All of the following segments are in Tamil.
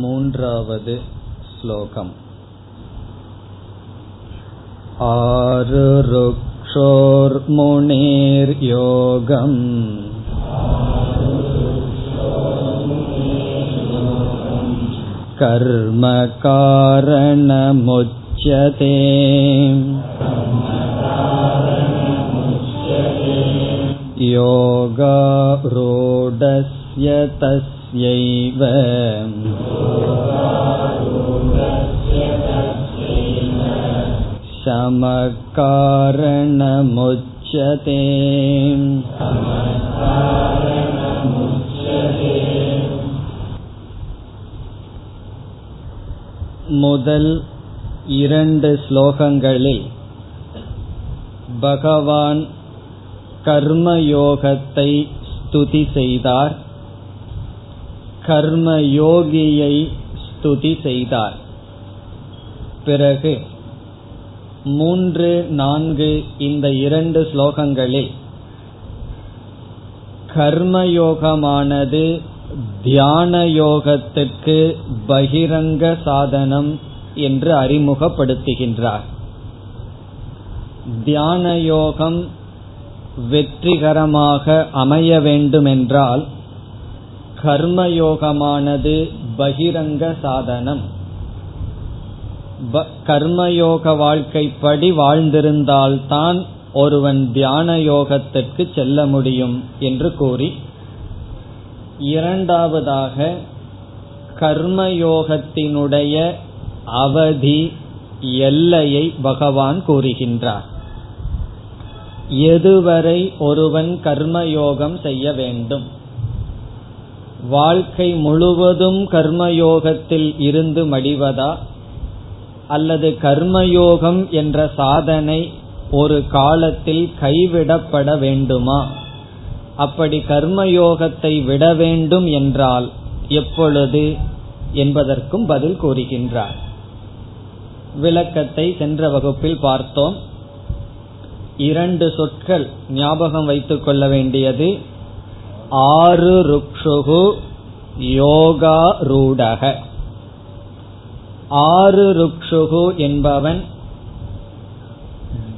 मून्रावद् श्लोकम् आरुरुक्षोर्मुनेर्योगम् कर्मकारणमुच्यते योगारूढस्य तस्यैव शमकारणमुच्यते முதல் இரண்டு ஸ்லோகங்களில் பகவான் கர்மயோகத்தை ஸ்துதி செய்தார் கர்மயோகியை ஸ்துதி செய்தார். பிறகு மூன்று நான்கு இந்த இரண்டு ஸ்லோகங்களில் கர்மயோகமானது தியான யோகத்துக்கு பகிரங்க சாதனம் என்று அறிமுகப்படுத்துகின்றார். தியான யோகம் வெற்றிகரமாக அமைய வேண்டுமென்றால் கர்மயோகமானது பகிரங்க சாதனம். கர்மயோக வாழ்க்கைப்படி வாழ்ந்திருந்தால்தான் ஒருவன் தியான யோகத்திற்கு செல்ல முடியும் என்று கூறி இரண்டாவதாக கர்மயோகத்தினுடைய அவதி எல்லையை பகவான் கூறுகின்றார். எதுவரை ஒருவன் கர்மயோகம் செய்ய வேண்டும்? வாழ்க்கை முழுவதும் கர்மயோகத்தில் இருந்து மடிவதா? அல்லது கர்மயோகம் என்ற சாதனை ஒரு காலத்தில் கைவிடப்பட வேண்டுமா? அப்படி கர்மயோகத்தை விட வேண்டும் என்றால் எப்பொழுது? என்பதற்கும் பதில் கூறுகின்றார். விளக்கத்தை சென்ற வகுப்பில் பார்த்தோம். இரண்டு சொற்கள் ஞாபகம் வைத்துக் கொள்ள வேண்டியது. ஆறு ருக்ஷுகு யோகா ரூடக ஆறு ருக்ஷுகு என்பவன்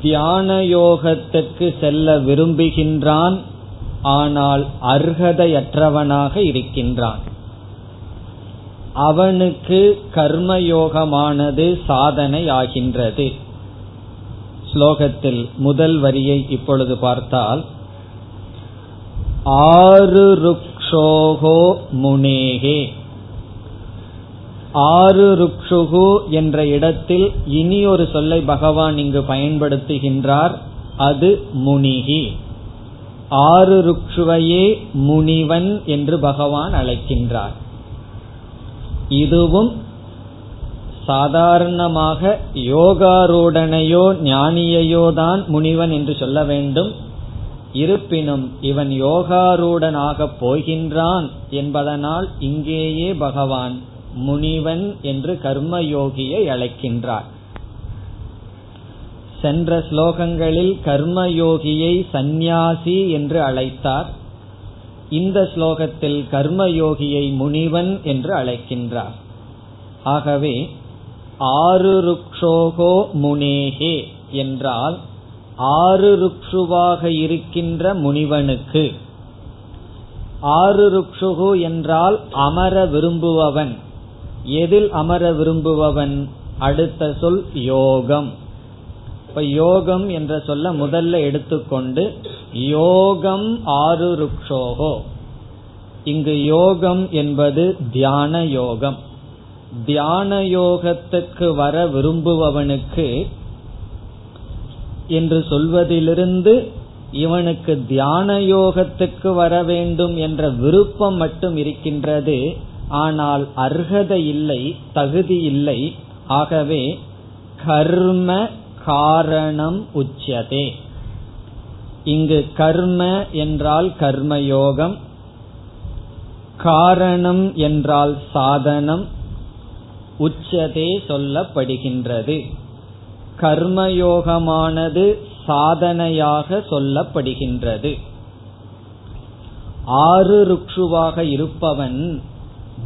தியான யோகத்திற்கு செல்ல விரும்புகின்றான் ஆனால் அர்ஹதையற்றவனாக இருக்கின்றான். அவனுக்கு கர்மயோகமானது சாதனை ஆகின்றது. ஸ்லோகத்தில் முதல் வரியை இப்பொழுது பார்த்தால் ஆறு ருக்ஷோகோ முனேகே. ஆறு ருக்ஷுகு என்ற இடத்தில் இனி ஒரு சொல்லை பகவான் இங்கு பயன்படுத்துகின்றார். அது முனிகி. ஆறு ருக்ஷுவையே முனிவன் என்று பகவான் அழைக்கின்றார். இதுவும் சாதாரணமாக யோகாரூடனையோ ஞானியையோ தான் முனிவன் என்று சொல்ல வேண்டும். இருப்பினும் இவன் யோகாரூடனாக போகின்றான் என்பதனால் இங்கேயே பகவான் முனிவன் என்று கர்மயோகியை அழைக்கின்றார். சென்ற ஸ்லோகங்களில் கர்மயோகியை சந்நியாசி என்று அழைத்தார். இந்த ஸ்லோகத்தில் கர்மயோகியை முனிவன் என்று அழைக்கின்றார். ஆகவே ஆறு ருக்ஷோகோ முனேகே என்றால் ஆறு ருக்ஷுவாக இருக்கின்ற முனிவனுக்கு. ஆறு ருக்ஷுகு என்றால் அமர விரும்புபவன். எதில் அமர விரும்புபவன்? அடுத்த சொல் யோகம். இப்ப யோகம் என்ற சொல்ல முதல்ல எடுத்துக்கொண்டு யோகம் ஆறு ருக்ஷோகோ. இங்கு யோகம் என்பது தியான யோகம். தியான யோகத்துக்கு வர விரும்புபவனுக்கு என்று சொல்வதிலிருந்து இவனுக்கு தியான யோகத்துக்கு வர வேண்டும் என்ற விருப்பம் மட்டும் இருக்கின்றது. ஆனால் அர்ஹதை இல்லை தகுதி இல்லை. ஆகவே கர்ம காரணம் உச்சதே. இங்கு கர்ம என்றால் கர்மயோகம் காரணம் என்றால் சாதனம் உச்சதே சொல்லப்படுகின்றது. கர்மயோகமானது சாதனையாக சொல்லப்படுகின்றது. ஆறு ருக்ஷுவாக இருப்பவன்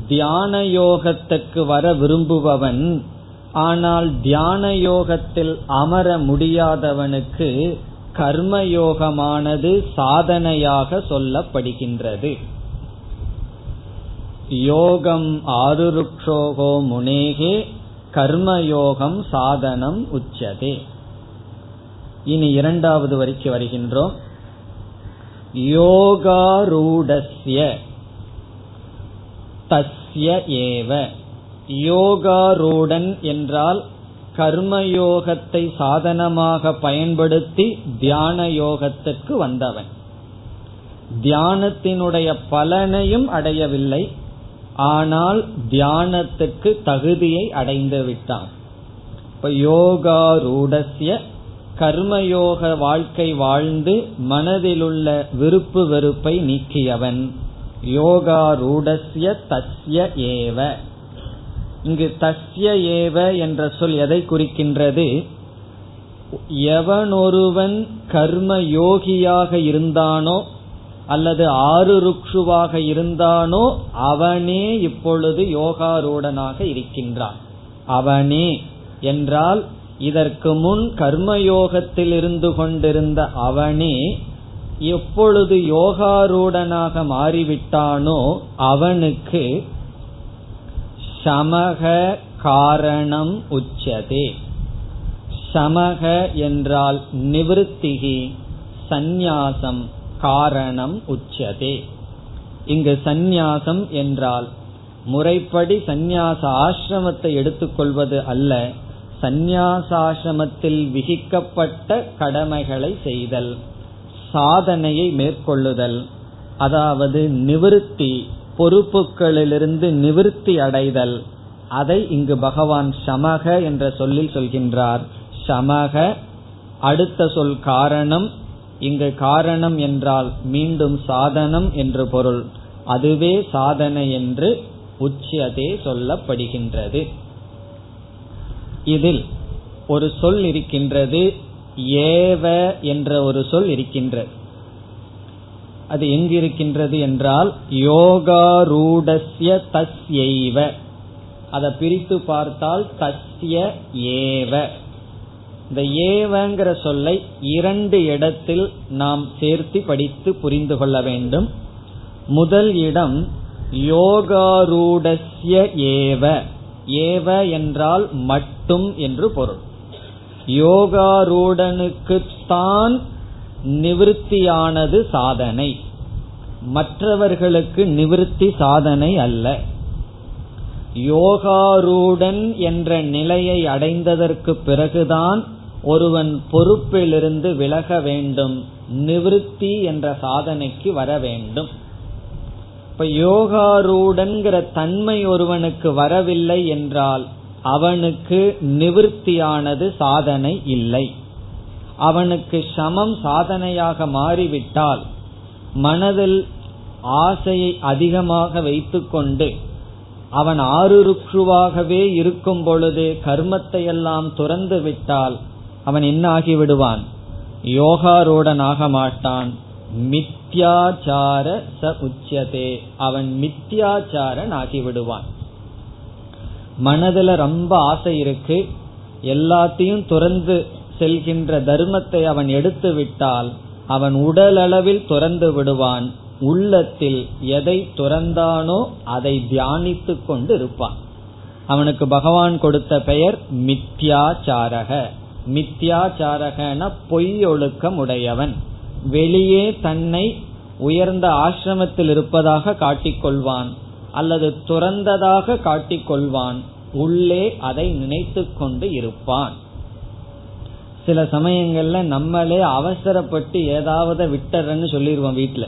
தியான யோகத்துக்கு வர விரும்புபவன் ஆனால் தியான யோகத்தில் அமர முடியாதவனுக்கு கர்மயோகமானது சாதனையாக சொல்லப்படுகின்றது. யோகம் ஆருருக்ஷோகோ முனேகே கர்மயோகம் சாதனம் உச்சதே. இனி இரண்டாவது வரைக்கு வருகின்றோம். யோகாரூடஸ்ய தஸ்ய ஏவ. யோகாரூடன் என்றால் கர்மயோகத்தை சாதனமாக பயன்படுத்தி தியான யோகத்திற்கு வந்தவன். தியானத்தினுடைய பலனையும் அடையவில்லை. ஆனால் தியானத்துக்கு தகுதியை அடைந்து விட்டான். இப்ப யோகாரூடஸ்ய கர்மயோக வாழ்க்கை வாழ்ந்து மனதிலுள்ள விருப்பு வெறுப்பை நீக்கியவன். யோகாரூடசிய தஸ்ய ஏவ. இங்கு தஸ்ய ஏவ என்ற சொல் எதை குறிக்கின்றது? எவனொருவன் கர்ம யோகியாக இருந்தானோ அல்லது ஆறு ருக்ஷுவாக இருந்தானோ அவனே இப்பொழுது யோகாரூடனாக இருக்கின்றான். அவனே என்றால் இதற்கு முன் கர்மயோகத்தில் இருந்து கொண்டிருந்த அவனே எப்பொழுது யோகாரூடனாக மாறிவிட்டானோ அவனுக்கு சமக காரணம் உச்சதே. சமக என்றால் நிவிருத்திகி சந்நியாசம் காரணம் உச்சதே. இங்கு சந்நியாசம் என்றால் முறைப்படி சந்நியாச ஆசிரமத்தை எடுத்துக்கொள்வது அல்ல சந்நியாசாசிரமத்தில் விகிக்கப்பட்ட கடமைகளை செய்தல் சாதனையை மேற்கொள்ளுதல் அதாவது நிவிருத்தி பொறுப்புகளிலிருந்து நிவிருத்தி அடைதல் அதை இங்கு பகவான் சமக என்ற சொல்லில் சொல்கின்றார். சமக அடுத்த சொல் காரணம் இங்கு காரணம் என்றால் மீண்டும் சாதனம் என்று பொருள். அதுவே சாதனை என்று உச்சியதே சொல்லப்படுகின்றது. இதில் ஒரு சொல் இருக்கின்றது ஏவ என்ற ஒரு சொல் இருக்கின்றது. அது எங்கிருக்கின்றது என்றால் யோகாரூடஸ்ய தஸ்யைவ. அதை பிரித்து பார்த்தால் தஸ்ய ஏவ. இந்த ஏவங்கிற சொல்லை இரண்டு இடத்தில் நாம் சேர்த்து படித்து புரிந்து கொள்ள வேண்டும். முதல் இடம் யோகாரூடஸ்ய ஏவ. ஏவ என்றால் மட்டும் என்று பொருள். யோகாரூடனுக்குத்தான் நிவிருத்தியானது சாதனை. மற்றவர்களுக்கு நிவிருத்தி சாதனை அல்ல. யோகாரூடன் என்ற நிலையை அடைந்ததற்கு பிறகுதான் ஒருவன் பொறுப்பிலிருந்து விலக வேண்டும் நிவிருத்தி என்ற சாதனைக்கு வர வேண்டும். இப்ப யோகாரூடன்கிற தன்மை ஒருவனுக்கு வரவில்லை என்றால் அவனுக்கு நிவிருத்தியானது சாதனை இல்லை. அவனுக்கு சமம் சாதனையாக மாறிவிட்டால் மனதில் ஆசையை அதிகமாக வைத்துக்கொண்டு அவன் ஆறுருக்குவாகவே இருக்கும் பொழுது கர்மத்தை எல்லாம் துறந்து விட்டால் அவன் என்ன ஆகிவிடுவான் யோகாரோடன் ஆக மாட்டான் மித்யாச்சார ச உச்சதே அவன் மித்யாச்சாரன் ஆகிவிடுவான் மனதுல ரொம்ப ஆசை இருக்கு. எல்லாத்தையும் துறந்து செல்கின்ற தர்மத்தை அவன் எடுத்து விட்டால் அவன் உடலளவில் துறந்து விடுவான். உள்ளத்தில் எதை துறந்தானோ அதை தியானித்துக் கொண்டு இருப்பான் அவனுக்கு பகவான் கொடுத்த பெயர் மித்யாச்சாரக. மித்யாச்சாரகன பொய்யொழுக்கம் உடையவன் வெளியே தன்னை உயர்ந்த ஆசிரமத்தில் இருப்பதாக காட்டிக்கொள்வான் அல்லது துறந்ததாக காட்டிக்கொள்வான். உள்ளே அதை நினைத்து கொண்டு இருப்பான். சில சமயங்கள்ல நம்மளே அவசரப்பட்டு ஏதாவது விட்டுறேன்னு சொல்லிடுவோம் வீட்டுல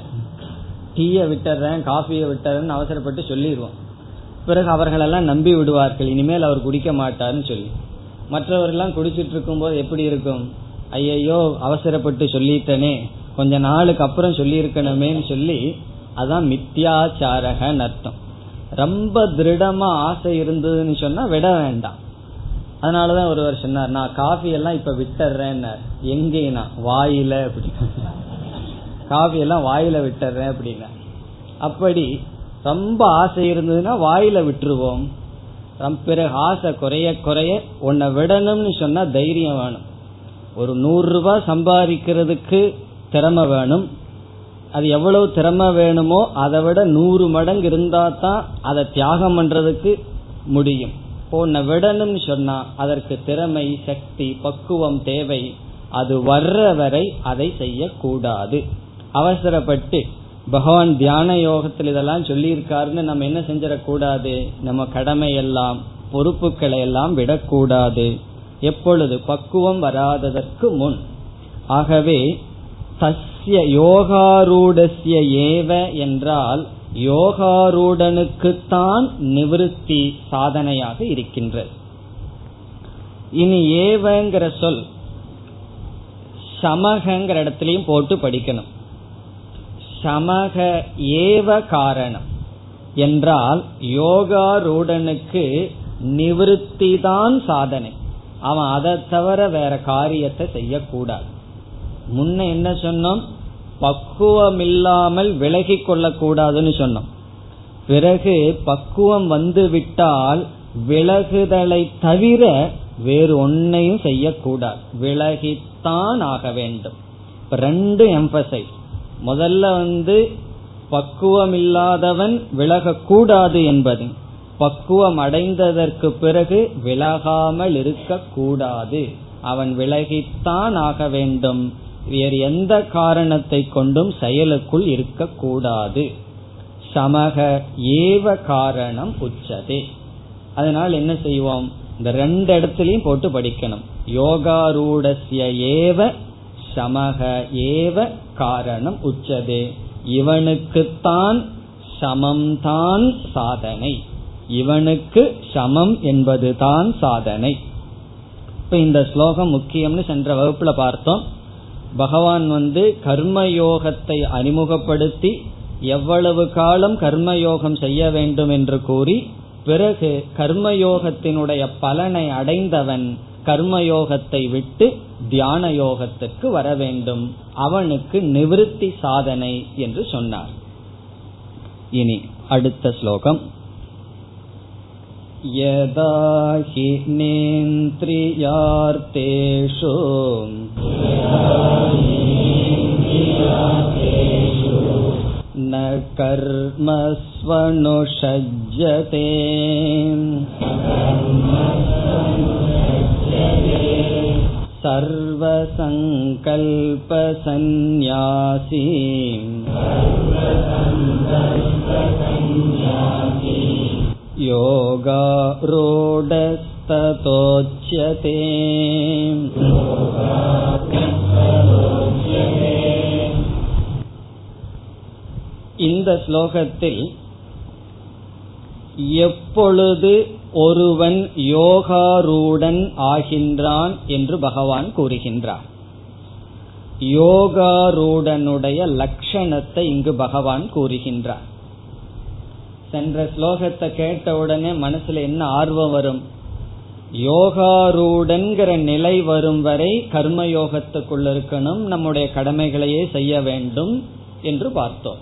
டீயை விட்டுறேன் காஃபியை விட்டுறேன்னு அவசரப்பட்டு சொல்லிடுவோம் பிறகு அவர்களெல்லாம் நம்பி விடுவார்கள் இனிமேல் அவர் குடிக்க மாட்டார்னு சொல்லி. மற்றவர்கள்லாம் குடிச்சிட்டு இருக்கும்போது எப்படி இருக்கும்? ஐயையோ அவசரப்பட்டு சொல்லிட்டனே. கொஞ்ச நாளுக்கு அப்புறம் சொல்லியிருக்கணுமேன்னு சொல்லி அதான் மித்தியாச்சாரகன் அர்த்தம். ரொம்ப திருடமா ஆசை இருந்ததுன்னு சொன்னா விட வேண்டாம். அதனாலதான் ஒருவர் சொன்னார் நான் காஃபி எல்லாம் இப்ப விட்டுறேன்னார். எங்கேனா? வாயில அப்படி காஃபி எல்லாம் வாயில விட்டுறேன் அப்படின்னா அப்படி ரொம்ப ஆசை இருந்ததுன்னா வாயில விட்டுருவோம். பிறகு ஆசை குறைய குறைய உன்னை விடணும்னு சொன்னா தைரியம் வேணும். ஒரு நூறு ரூபாய் சம்பாதிக்கிறதுக்கு திறமை வேணும். அது எவ்வளவு திறமை வேணுமோ அதை விட நூறு மடங்கு இருந்தா தான் அதை தியாகம் பண்றதுக்கு முடியும். உன்னை விடணும்னு சொன்னா அதற்கு திறமை சக்தி பக்குவம் தேவை. அது வர்ற வரை அதை செய்யக்கூடாது. அவசரப்பட்டு பகவான் தியான யோகத்தில் இதெல்லாம் சொல்லியிருக்காருன்னு நம்ம என்ன செஞ்சிடக்கூடாது? நம்ம கடமை எல்லாம் பொறுப்புகளை எல்லாம் விடக்கூடாது. எப்பொழுது? பக்குவம் வராததற்கு முன். ஆகவே தஸ்ய யோகாரூடஸ்ய ஏவ என்றால் யோகாரூடனுக்குத்தான் நிவிருத்தி சாதனையாக இருக்கின்றது. இனி ஏவங்கிற சொல் சமகங்கிற இடத்துலயும் போட்டு படிக்கணும். சமக ஏவ காரணம். என்றால் யோகாரூடனுக்கு நிவிருத்தி தான் சாதனை. அவன் அதை தவிர வேற காரியத்தை செய்யக்கூடாது. முன்ன என்ன சொன்னோம்? பக்குவம் இல்லாமல் விலகி கொள்ளக்கூடாதுன்னு சொன்னோம். பிறகு பக்குவம் வந்து விட்டால் விலகுதலை தவிர வேறு ஒன்னையும் செய்யக்கூடாது. விலகித்தான் ஆக வேண்டும். ரெண்டு எம்பசைஸ் முதல்ல வந்து பக்குவம் இல்லாதவன் விலகக்கூடாது என்பது. பக்குவம் அடைந்ததற்கு பிறகு விலகாமல் இருக்கக்கூடாது. அவன் விலகித்தான் ஆக வேண்டும். வேறு எந்த காரணத்தை கொண்டும் செயலுக்குள் இருக்கக்கூடாது. சமக ஏவ காரணம் உச்சதே. அதனால் என்ன செய்வோம்? இந்த ரெண்டு இடத்துலயும் போட்டு படிக்கணும். யோகாரூடசிய ஏவ சமக ஏவ காரணம் உச்சதே. இவனுக்குத்தான் சமம்தான் சாதனை. இவனுக்கு சமம் என்பதுதான் சாதனை. இப்ப இந்த ஸ்லோகம் முக்கியம்னு சென்ற வகுப்புல பார்த்தோம். பகவான் வந்து கர்மயோகத்தை அறிமுகப்படுத்தி எவ்வளவு காலம் கர்மயோகம் செய்ய வேண்டும் என்று கூறி பிறகு கர்மயோகத்தினுடைய பலனை அடைந்தவன் கர்மயோகத்தை விட்டு தியான யோகத்திற்கு வர வேண்டும் அவனுக்கு நிவிருத்தி சாதனை என்று சொன்னார் இனி அடுத்த ஸ்லோகம் यदा हि नेन्द्रियार्तेषु न कर्मस्वनुषज्यते सर्वसङ्कल्पसन्न्यासी योगारूढस्ततोच्यते இந்த ஸ்லோகத்தில் எப்பொழுது ஒருவன் யோகாரூடன் ஆகின்றான் என்று பகவான் கூறுகின்றார். யோகாரூடனுடைய லட்சணத்தை இங்கு பகவான் கூறுகின்றார். சென்ற ஸ்லோகத்தை கேட்ட உடனே மனசுல என்ன ஆர்வம் வரும்? யோகாரூடன்கிற நிலை வரும் வரை கர்மயோகத்துக்குள்ள இருக்கணும் நம்முடைய கடமைகளையே செய்ய வேண்டும் என்று பார்த்தோம்.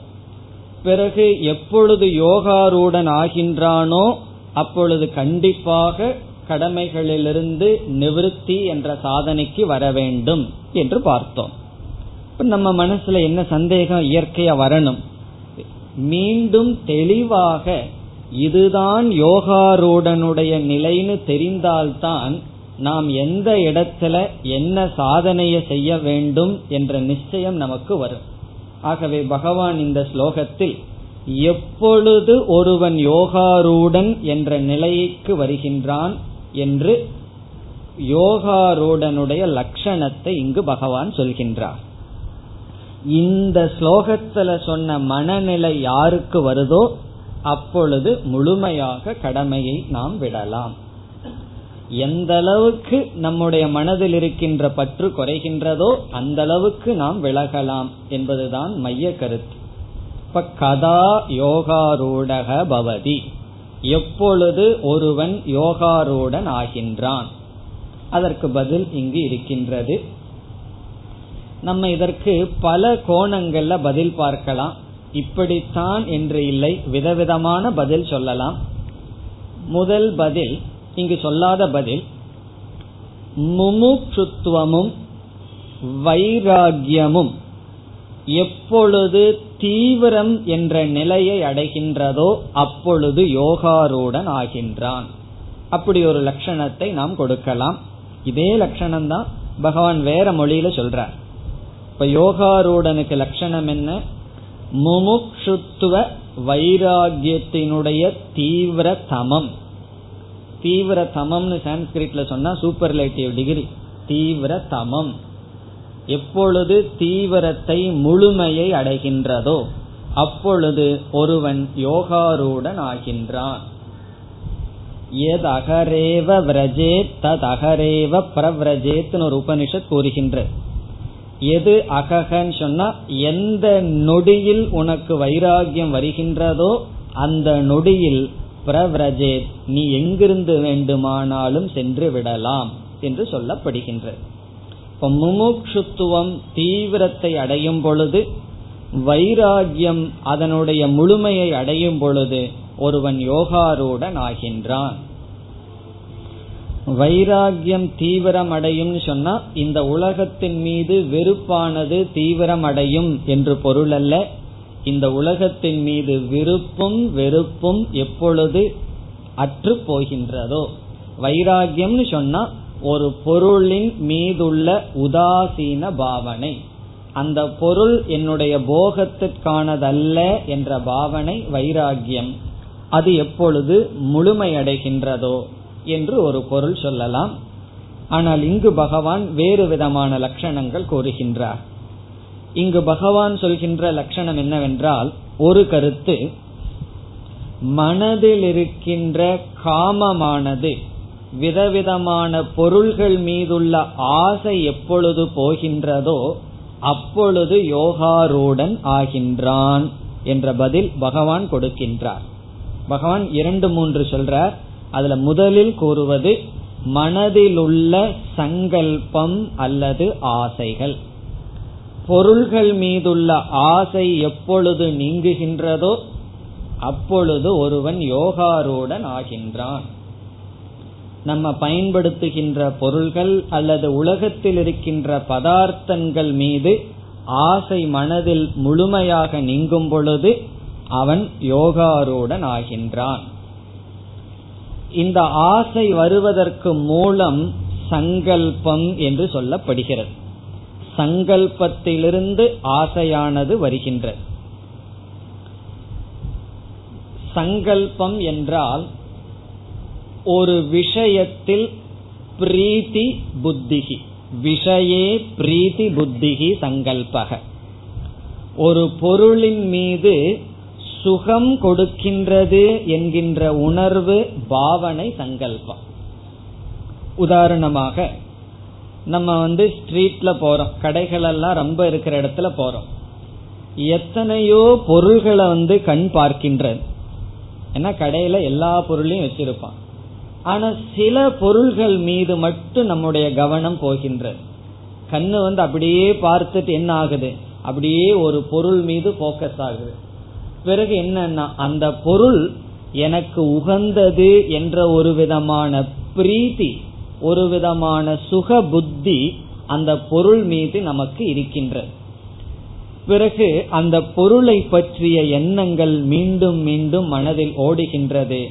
பிறகு எப்பொழுது யோகாரூடன் ஆகின்றானோ அப்பொழுது கண்டிப்பாக கடமைகளிலிருந்து நிவிருத்தி என்ற சாதனைக்கு வர வேண்டும் என்று பார்த்தோம். இப்ப நம்ம மனசுல என்ன சந்தேகம்? இயற்கையா வரணும். மீண்டும் தெளிவாக இதுதான் யோகாரூடனுடைய நிலைன்னு தெரிந்தால்தான் நாம் எந்த இடத்துல என்ன சாதனையை செய்ய வேண்டும் என்ற நிச்சயம் நமக்கு வரும். ஆகவே பகவான் இந்த ஸ்லோகத்தில் எப்பொழுது ஒருவன் யோகாரூடன் என்ற நிலைக்கு வருகின்றான் என்று யோகாரூடனுடைய லட்சணத்தை இங்கு பகவான் சொல்கின்றார். இந்த ஸ்லோகத்துல சொன்ன மனநிலை யாருக்கு வருதோ அப்பொழுது முழுமையாக கடமையை நாம் விடலாம். எந்த அளவுக்கு நம்முடைய மனதில் இருக்கின்ற பற்று குறைகின்றதோ அந்த அளவுக்கு நாம் விலகலாம் என்பதுதான் மைய கருத்து. இப்ப கதா யோகாரூடக பவதி. எப்பொழுது ஒருவன் யோகாரூடன் ஆகின்றான்? அதற்கு பதில் இங்கு இருக்கின்றது. நம்ம இதற்கு பல கோணங்கள்ல பதில் பார்க்கலாம். இப்படித்தான் என்று இல்லை விதவிதமான பதில் சொல்லலாம். முதல் பதில் இங்கு சொல்லாத பதில் முமுட்சுத்துவமும் வைராகியமும் எப்பொழுது தீவிரம் என்ற நிலையை அடைகின்றதோ அப்பொழுது யோகாரூடன் ஆகின்றான். அப்படி ஒரு லட்சணத்தை நாம் கொடுக்கலாம். இதே லட்சணம் தான் பகவான் வேற மொழியில சொல்றார். இப்ப யோகாரூடனுக்கு லட்சணம் என்ன? முமுக்ஷுத்துவ வைராகியத்தினுடைய தீவிர தமம். தீவிர தமம்னு சான்ஸ்கிரிட்ல சொன்னா சூப்பர்லேட்டிவ் டிகிரி தீவிர தமம். எப்பொழுது தீவிரத்தை முழுமையை அடைகின்றதோ அப்பொழுது ஒருவன் யோகாரூடன் ஆகின்றான். எதகரேவ விரஜேத் ததகரேவ பிரவ்ரஜேத்னு ஒரு உபனிஷத் கூறுகின்ற எது அககன்னு சொன்னா எந்த நொடியில் உனக்கு வைராகியம் வருகின்றதோ அந்த நொடியில் பிரவ்ரஜேத் நீ எங்கிருந்து வேண்டுமானாலும் சென்று விடலாம் என்று சொல்லப்படுகின்றது இப்ப முமுட்சுத்துவம் தீவிரத்தை அடையும் பொழுது வைராகியம் அதனுடைய முழுமையை அடையும் பொழுது ஒருவன் யோகாரூடன் ஆகின்றான். வைராகியம் தீவிரம் அடையும் சொன்னா இந்த உலகத்தின் மீது வெறுப்பானது தீவிரம் அடையும் என்று பொருள் அல்ல. இந்த உலகத்தின் மீது விருப்பும் வெறுப்பும் எப்பொழுது அற்று போகின்றதோ. வைராகியம்னு சொன்னா ஒரு பொருளின் மீதுள்ள உதாசீன பாவனை. அந்த பொருள் என்னுடைய போகத்திற்கானதல்ல என்ற பாவனை வைராகியம் அது எப்பொழுது முழுமையடைகின்றதோ என்று ஒரு பொருள் சொல்லலாம். ஆனால் இங்கு பகவான் வேறு விதமான லட்சணங்கள் கூறுகின்றார். இங்கு பகவான் சொல்கின்ற லட்சணம் என்னவென்றால் ஒரு கருத்து மனதில் இருக்கின்ற காமமானது விதவிதமான பொருள்கள் மீதுள்ள ஆசை எப்பொழுது போகின்றதோ அப்பொழுது யோகாரூடன் ஆகின்றான் என்ற பதில் பகவான் கொடுக்கின்றார். பகவான் இரண்டு மூன்று சொல்றார். அதுல முதலில் கூறுவது மனதிலுள்ள சங்கல்பம் அல்லது ஆசைகள். பொருள்கள் மீதுள்ள ஆசை எப்பொழுது நீங்குகின்றதோ அப்பொழுது ஒருவன் யோகாரூடன் ஆகின்றான். நம்ம பயன்படுத்துகின்ற பொருள்கள் அல்லது உலகத்தில் இருக்கின்ற பதார்த்தங்கள் மீது ஆசை மனதில் முழுமையாக நீங்கும் பொழுது அவன் யோகாரூடன் ஆகின்றான். இந்த ஆசை வருவதற்கு மூலம் சங்கல்பம் என்று சொல்லப்படுகிறது. சங்கல்பத்திலிருந்து ஆசையானது வருகின்றது. சங்கல்பம் என்றால் ஒரு விஷயத்தில் பிரீத்தி புத்திகி விஷயே பிரீத்தி புத்திகி சங்கல்பக. ஒரு பொருளின் மீது சுகம் கொடுக்கின்றது என்கின்ற உணர்வு பாவனை சங்கல்பம். உதாரணமாக நம்ம வந்து ஸ்ட்ரீட்ல போறோம். கடைகள் எல்லாம் ரொம்ப இருக்கிற இடத்துல போறோம். எத்தனையோ பொருள்களை வந்து கண் பார்க்கின்றது. ஏன்னா கடையில எல்லா பொருளையும் வச்சிருப்பான். ஆனா சில பொருள்கள் மீது மட்டும் நம்முடைய கவனம் போகின்றது. கண்ணு வந்து அப்படியே பார்த்துட்டு என்ன ஆகுது? அப்படியே ஒரு பொருள் மீது போக்கஸ் ஆகுது. பிறகு என்னன்னா அந்த பொருள் எனக்கு உகந்தது என்ற ஒரு விதமான பிரீத்தி ஒரு விதமான சுக புத்தி அந்த பொருள் மீது நமக்கு இருக்கின்றது. பிறகு அந்த பொருளை பற்றிய எண்ணங்கள் மீண்டும் மீண்டும் மனதில் ஓடுகின்றது.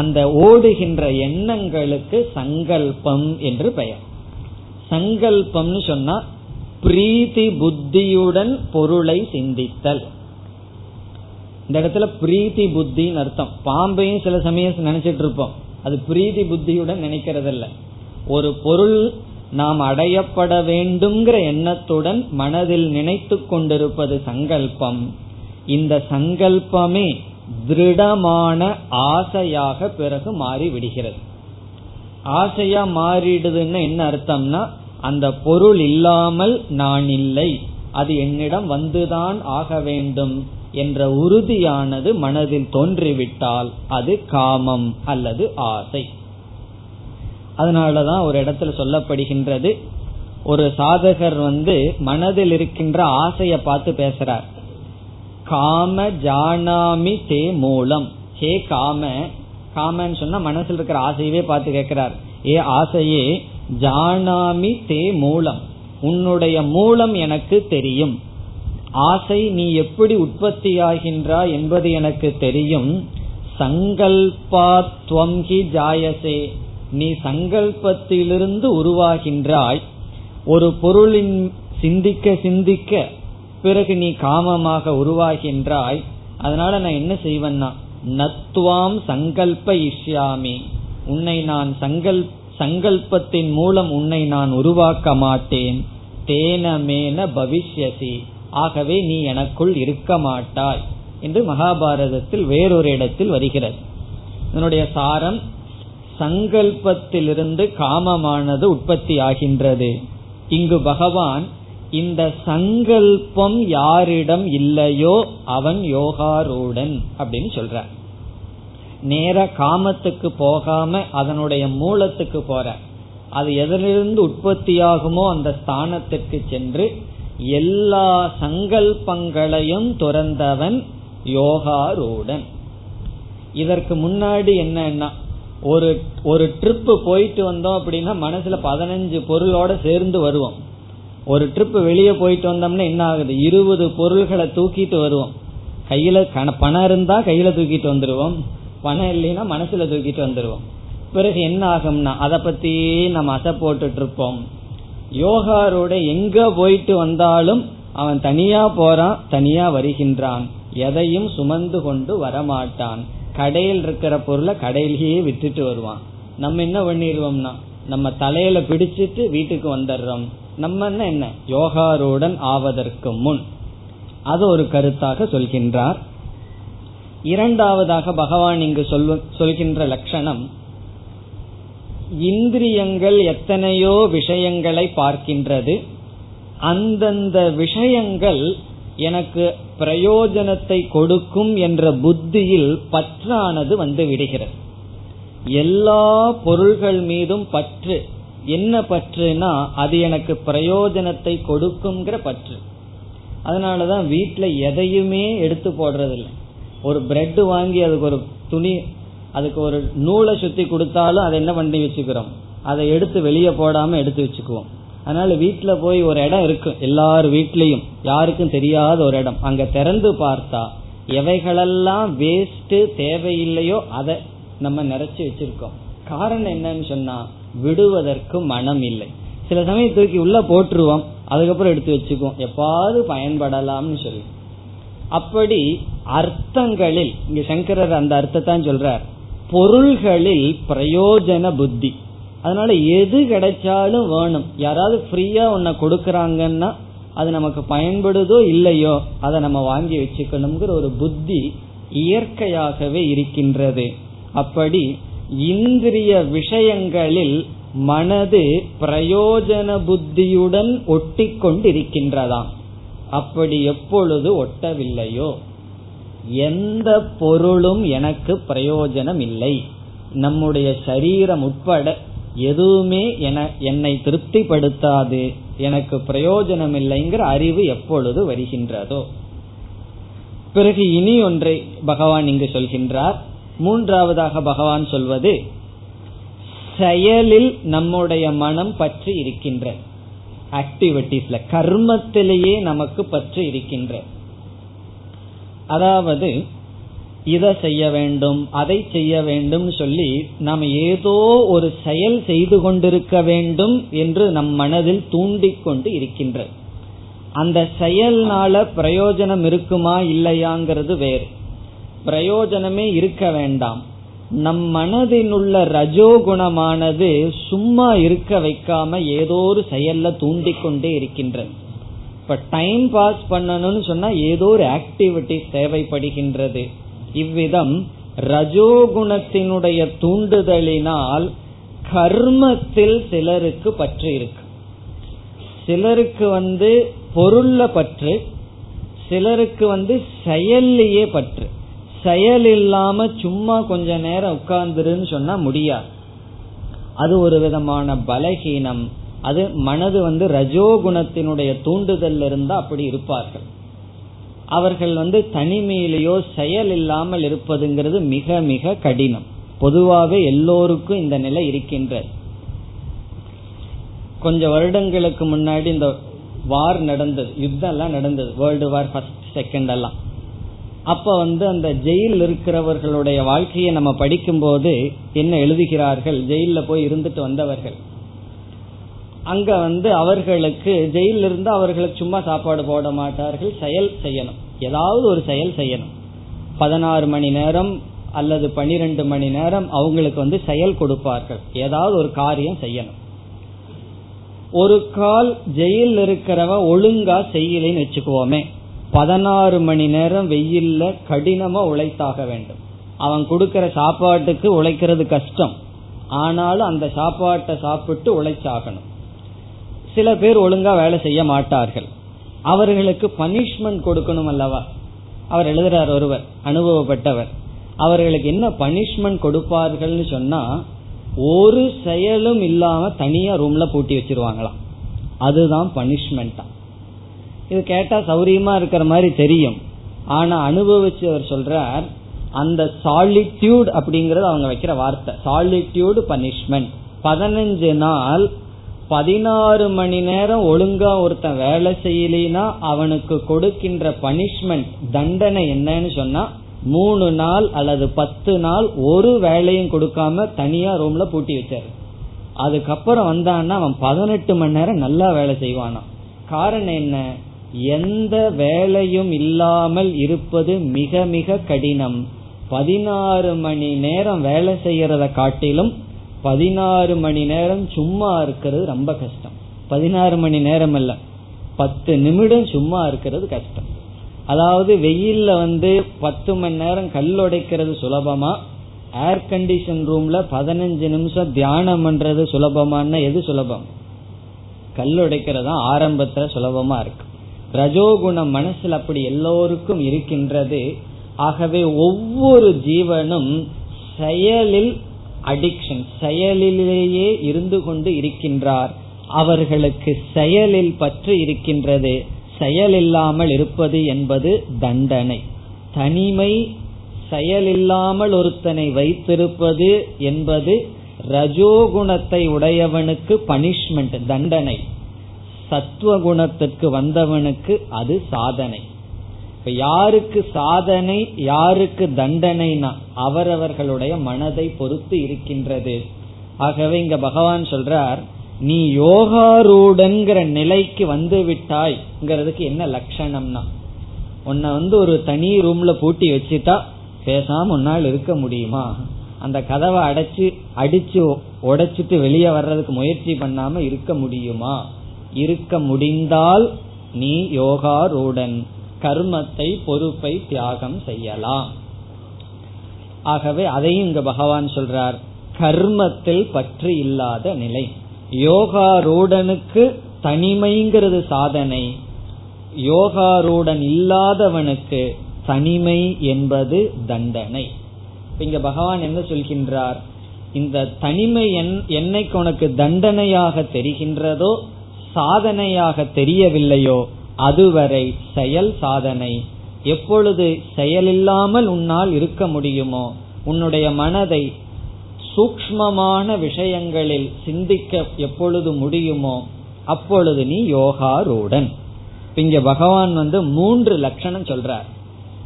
அந்த ஓடுகின்ற எண்ணங்களுக்கு சங்கல்பம் என்று பெயர். சங்கல்பம்னு சொன்னா பிரீத்தி புத்தியுடன் பொருளை சிந்தித்தல். இந்த இடத்துல பிரீத்தி புத்தின்னு அர்த்தம். பாம்பையும் சில சமயம் நினைச்சிட்டு இருப்போம் அது பிரீதி புத்தியுடன் நினைக்கிறதில்ல. ஒரு பொருள் நாம் அடையப்பட வேண்டும்ங்கிற எண்ணத்துடன் மனதில் நினைத்து கொண்டிருப்பது சங்கல்பம். இந்த சங்கல்பமே திருடமான ஆசையாக பிறகு மாறி விடுகிறது ஆசையா மாறிடுதுன்னு என்ன அர்த்தம்னா அந்த பொருள் இல்லாமல் நான் இல்லை அது என்னிடம் வந்துதான் ஆக வேண்டும் என்ற உறுதியானது மனதில் தோன்றிவிட்டால் அது காமம் அல்லது ஆசை. அதனாலதான் ஒரு இடத்துல சொல்லப்படுகின்றது ஒரு சாதகர் வந்து மனதில் இருக்கின்ற ஆசைய பார்த்து பேசுறார். காம ஜானாமி தே மூலம். ஹே காம காமன்னு சொன்னா மனசுல இருக்கிற ஆசையவே பார்த்து கேட்கிறார். ஏ ஆசையே ஜானாமி தே மூலம். உன்னுடைய மூலம் எனக்கு தெரியும். ஆசை நீ எப்படி உற்பத்தியாகின்றா என்பது எனக்கு தெரியும். சங்கல்பாத்வம் ஹி ஜாயசே. நீ சங்கல்பத்திலிருந்து உருவாகின்றாய். ஒரு பொருளின் சிந்திக்க சிந்திக்க பிறகு நீ காமமாக உருவாகின்றாய். அதனால நான் என்ன செய்வேன்னா நத்துவாம் சங்கல்ப இஷ்யாமி. உன்னை நான் சங்கல் சங்கல்பத்தின் மூலம் உன்னை நான் உருவாக்க மாட்டேன். தேனமேன பவிஷ்யசி. ஆகவே நீ எனக்குள் இருக்க மாட்டாய். என்று மகாபாரதத்தில் வேறொரு இடத்தில் வருகிறது. இதனுடைய சாரம் சங்கல்பத்திலிருந்து காமமானது உற்பத்தி ஆகின்றது. இங்கு பகவான் இந்த சங்கல்பம் யாரிடம் இல்லையோ அவன் யோகாரூடன் அப்படின்னு சொல்ற. நேர காமத்துக்கு போகாம அதனுடைய மூலத்துக்கு போற. அது எதிலிருந்து உற்பத்தியாகுமோ அந்த ஸ்தானத்திற்கு சென்று எல்லா சங்கல்பங்களையும் துறந்தவன் யோகாரூடன். இதற்கு முன்னாடி என்னன்னா ஒரு ஒரு ட்ரிப்பு போயிட்டு வந்தோம் அப்படின்னா மனசுல பதினஞ்சு பொருளோட சேர்ந்து வருவோம். ஒரு ட்ரிப் வெளியே போயிட்டு வந்தோம்னா என்ன ஆகுது? இருபது பொருள்களை தூக்கிட்டு வருவோம். கையில பணம் இருந்தா கையில தூக்கிட்டு வந்துடுவோம் பணம் இல்லைன்னா மனசுல தூக்கிட்டு வந்துடுவோம் பிறகு என்ன ஆகும்னா அதை பத்தி நம்ம அசை போட்டுட்டு இருப்போம். யோகாரோட எங்க போயிட்டு வந்தாலும் அவன் தனியா போறான் தனியா வருகின்றான். எதையும் சுமந்து கொண்டு வரமாட்டான். கடையில் இருக்கிற பொருளை கடையிலேயே விட்டுட்டு வருவான். நம்ம என்ன பண்ணிடுவோம்னா நம்ம தலையில பிடிச்சிட்டு வீட்டுக்கு வந்துடுறோம். நம்ம என்ன? யோகாருடன் ஆவதற்கு முன். அது ஒரு கருத்தாக சொல்கின்றார். இரண்டாவதாக பகவான் இங்கு சொல்கின்ற லட்சணம் இந்திரியங்கள் எத்தனையோ விஷயங்களை பார்க்கின்றது. அந்தந்த விஷயங்கள் எனக்கு பிரயோஜனத்தை கொடுக்கும் என்ற புத்தியில் பற்றானது வந்து விடுகிறது. எல்லா பொருள்கள் மீதும் பற்று என்ன பற்றுனா அது எனக்கு பிரயோஜனத்தை கொடுக்குங்கிற பற்று. அதனாலதான் வீட்டுல எதையுமே எடுத்து போடுறதில்லை. ஒரு பிரெட் வாங்கி அதுக்கு ஒரு துணி அதுக்கு ஒரு நூலை சுத்தி கொடுத்தாலும் அதை என்ன பண்ணி வச்சுக்கிறோம்? அதை எடுத்து வெளியே போடாம எடுத்து வச்சுக்குவோம். அதனால வீட்டுல போய் ஒரு இடம் இருக்கு. எல்லார் வீட்லயும் யாருக்கும் தெரியாத ஒரு இடம். அங்க திறந்து பார்த்தா எவைகளெல்லாம் வேஸ்ட் தேவையில்லையோ அதை நம்ம நிறைச்சு வச்சிருக்கோம். காரணம் என்னன்னு சொன்னா விடுவதற்கு மனம் இல்லை. சில சமயம் தூக்கி உள்ள போட்டுருவோம் அதுக்கப்புறம் எடுத்து வச்சுக்குவோம். எப்பாவது பயன்படலாம்னு சொல்லி. அப்படி அர்த்தங்களில் இங்க சங்கரர் அந்த அர்த்தத்தான் சொல்றார். பொருள்களில் பிரயோஜன புத்தி. அதனால எது கிடைச்சாலும் வேணும். யாராவது ஃப்ரீயா உன்னை கொடுக்கறாங்கன்னா அது நமக்கு பயன்படுதோ இல்லையோ அதை நம்ம வாங்கி வச்சுக்கணுங்கிற ஒரு புத்தி இயற்கையாகவே இருக்கின்றது. அப்படி இந்திரிய விஷயங்களில் மனது பிரயோஜன புத்தியுடன் ஒட்டி கொண்டிருக்கின்றதாம் அப்படி எப்பொழுது ஒட்டவில்லையோ? எந்த பொருளும் எனக்கு பிரயோஜனம் இல்லை. நம்முடைய சரீரம் உட்பட எதுவுமே என என்னை திருப்திப்படுத்தாது. எனக்கு பிரயோஜனம் இல்லைங்கிற அறிவு எப்பொழுது வருகின்றதோ? பிறகு இனி ஒன்றை பகவான் இங்கு சொல்கின்றார். மூன்றாவதாக பகவான் சொல்வது செயலில் நம்முடைய மனம் பற்றி இருக்கின்ற ஆக்டிவிட்டிஸ்ல கர்மத்திலேயே நமக்கு பற்று இருக்கின்ற. அதாவது இதை செய்ய வேண்டும் அதை செய்ய வேண்டும் சொல்லி நாம் ஏதோ ஒரு செயல் செய்து கொண்டிருக்க வேண்டும் என்று நம் மனதில் தூண்டிக்கொண்டு இருக்கின்ற. அந்த செயல்னால பிரயோஜனம் இருக்குமா இல்லையாங்கிறது வேறு. பிரயோஜனமே இருக்க வேண்டாம். நம் மனதினுள்ள ரஜோகுணமானது சும்மா இருக்க வைக்காம ஏதோ ஒரு செயல்ல தூண்டிக்கொண்டே இருக்கின்றது. இப்ப டைம் பாஸ் பண்ணணும்னு சொன்னா ஏதோ ஒரு ஆக்டிவிட்டி தேவைப்படுகின்றது. இவ்விதம் ரஜோகுணத்தினுடைய தூண்டுதலினால் கர்மத்தில் சிலருக்கு பற்று இருக்கு. சிலருக்கு வந்து பொருள்ல பற்று சிலருக்கு வந்து செயல்லையே பற்று. செயல் இல்லாம சும்மா கொஞ்ச நேரம் உட்கார்ந்துருன்னு சொன்னா முடியாது. அது ஒரு விதமான பலகீனம். அது மனது வந்து ரஜோகுணத்தினுடைய தூண்டுதல் இருந்தா அப்படி இருப்பார்கள். அவர்கள் வந்து தனிமையிலேயோ செயல் இல்லாமல் இருப்பதுங்கிறது மிக மிக கடினம். பொதுவாகவே எல்லோருக்கும் இந்த நிலை இருக்கின்றது. கொஞ்சம் வருடங்களுக்கு முன்னாடி இந்த வார் நடந்தது. யுத்தம் எல்லாம் நடந்தது. வேர்ல்டு வார் ஃபர்ஸ்ட் செகண்ட் எல்லாம். அப்ப வந்து அந்த ஜெயில் இருக்கிறவர்களுடைய வாழ்க்கையை நம்ம படிக்கும் போது என்ன எழுதுகிறார்கள்? ஜெயில போய் இருந்துட்டு வந்தவர்கள். அங்க வந்து அவர்களுக்கு ஜெயில இருந்து அவர்களுக்கு சும்மா சாப்பாடு போட மாட்டார்கள். செயல் செய்யணும். ஏதாவது ஒரு செயல் செய்யணும். பதினாறு மணி நேரம் அல்லது பனிரெண்டு மணி நேரம் அவங்களுக்கு வந்து செயல் கொடுப்பார்கள். ஏதாவது ஒரு காரியம் செய்யணும். ஒரு கால் ஜெயில் இருக்கிறவன் ஒழுங்கா செய்யலைன்னு வச்சுக்குவோமே. பதினாறு மணி நேரம் வெயில்ல கடினமா உழைத்தாக வேண்டும். அவன் கொடுக்கிற சாப்பாட்டுக்கு உழைக்கிறது கஷ்டம். ஆனாலும் அந்த சாப்பாட்டை சாப்பிட்டு உழைச்சாகணும். சில பேர் ஒழுங்கா வேலை செய்ய மாட்டார்கள். அவர்களுக்கு பனிஷ்மெண்ட் கொடுக்கணும் அல்லவா? அவர் எழுதுறார் ஒருவர் அனுபவப்பட்டவர். அவர்களுக்கு என்ன பனிஷ்மெண்ட் கொடுப்பார்கள்னு சொன்னா ஒரு செயலும் இல்லாம தனியா ரூம்ல பூட்டி வச்சிருவாங்களாம். அதுதான் பனிஷ்மெண்டா இது கேட்டா சௌரியமா இருக்கிற மாதிரி தெரியும். ஆனா அனுபவிச்சு அவர் சொல்றார் அந்த சாலிட்யூட் அப்படிங்கறது அவங்க வைக்கிற வார்த்தை. சாலிட்யூட் பனிஷ்மெண்ட் பதினஞ்சு நாள் பதினாறு மணி நேரம் ஒழுங்கா ஒருத்தன் வேலை செய்யலினா அவனுக்கு கொடுக்கின்ற பனிஷ்மெண்ட் தண்டனை என்னன்னு சொன்னா மூணு நாள் அல்லது பத்து நாள் ஒரு வேலையும் கொடுக்காம தனியா ரூம்ல பூட்டி வச்சாரு. அதுக்கப்புறம் வந்தான்னா அவன் பதினெட்டு மணி நேரம் நல்லா வேலை செய்வானா காரணம் என்ன? எந்த வேலையும் இல்லாமல் இருப்பது மிக மிக கடினம். பதினாறு மணி நேரம் வேலை செய்யறத காட்டிலும் பதினாறு மணி நேரம் சும்மா இருக்கிறது ரொம்ப கஷ்டம். பதினாறு மணி நேரம் அல்ல பத்து நிமிடம் சும்மா இருக்கிறது கஷ்டம். அதாவது வெயில்ல வந்து பத்து மணி நேரம் கல் உடைக்கிறது சுலபமா? ஏர் கண்டிஷன் ரூம்ல பதினஞ்சு நிமிஷம் தியானம் பண்றது சுலபமான எது சுலபம்? கல் உடைக்கிறது ஆரம்பத்துல சுலபமா இருக்கு. ரஜோகுணம் மனசில் அப்படி எல்லோருக்கும் இருக்கின்றது. ஆகவே ஒவ்வொரு ஜீவனும் செயலில் அடிக்ஷன் செயலிலேயே இருந்து கொண்டு இருக்கின்றார். அவர்களுக்கு செயலில் பற்று இருக்கின்றது. செயலில்லாமல் இருப்பது என்பது தண்டனை. தனிமை செயலில்லாமல் ஒருத்தனை வைத்திருப்பது என்பது ரஜோகுணத்தை உடையவனுக்கு பனிஷ்மெண்ட் தண்டனை. சத்துவ குணத்திற்கு வந்தவனுக்கு அது சாதனை. இப்ப யாருக்கு சாதனை யாருக்கு தண்டனைனா அவரவர்களுடைய மனதை பொறுத்து இருக்கின்றது. ஆகவே இங்க பகவான் சொல்றார் நீ யோகாரூடன்கிற நிலைக்கு வந்து விட்டாய்ங்கிறதுக்கு என்ன லட்சணம்னா? உன்னை வந்து ஒரு தனி ரூம்ல பூட்டி வச்சுட்டா பேசாம உன்னால் இருக்க முடியுமா? அந்த கதவை அடைச்சு அடிச்சு உடைச்சிட்டு வெளியே வர்றதுக்கு முயற்சி பண்ணாம இருக்க முடியுமா? இருக்க முடிந்தால் நீ யோகாரூடன் கர்மத்தை பொறுப்பை தியாகம் செய்யலாம். ஆகவே அதையும் இங்க பகவான் சொல்றார். கர்மத்தில் பற்று இல்லாத நிலை. யோகாரூடனுக்கு தனிமைங்கிறது சாதனை. யோகாரூடன் இல்லாதவனுக்கு தனிமை என்பது தண்டனை. இங்க பகவான் என்ன சொல்கின்றார்? இந்த தனிமை என்னைக்கு உனக்கு தண்டனையாக தெரிகின்றதோ சாதனையாக தெரியவில்லையோ அதுவரை செயல் சாதனை. எப்பொழுது செயலில்லாமல் உன்னால் இருக்க முடியுமோ உன்னுடைய மனதை சூக்மமான விஷயங்களில் சிந்திக்க எப்பொழுது முடியுமோ அப்பொழுது நீ யோகாரூடன். இங்க பகவான் வந்து மூன்று லட்சணம் சொல்றார்.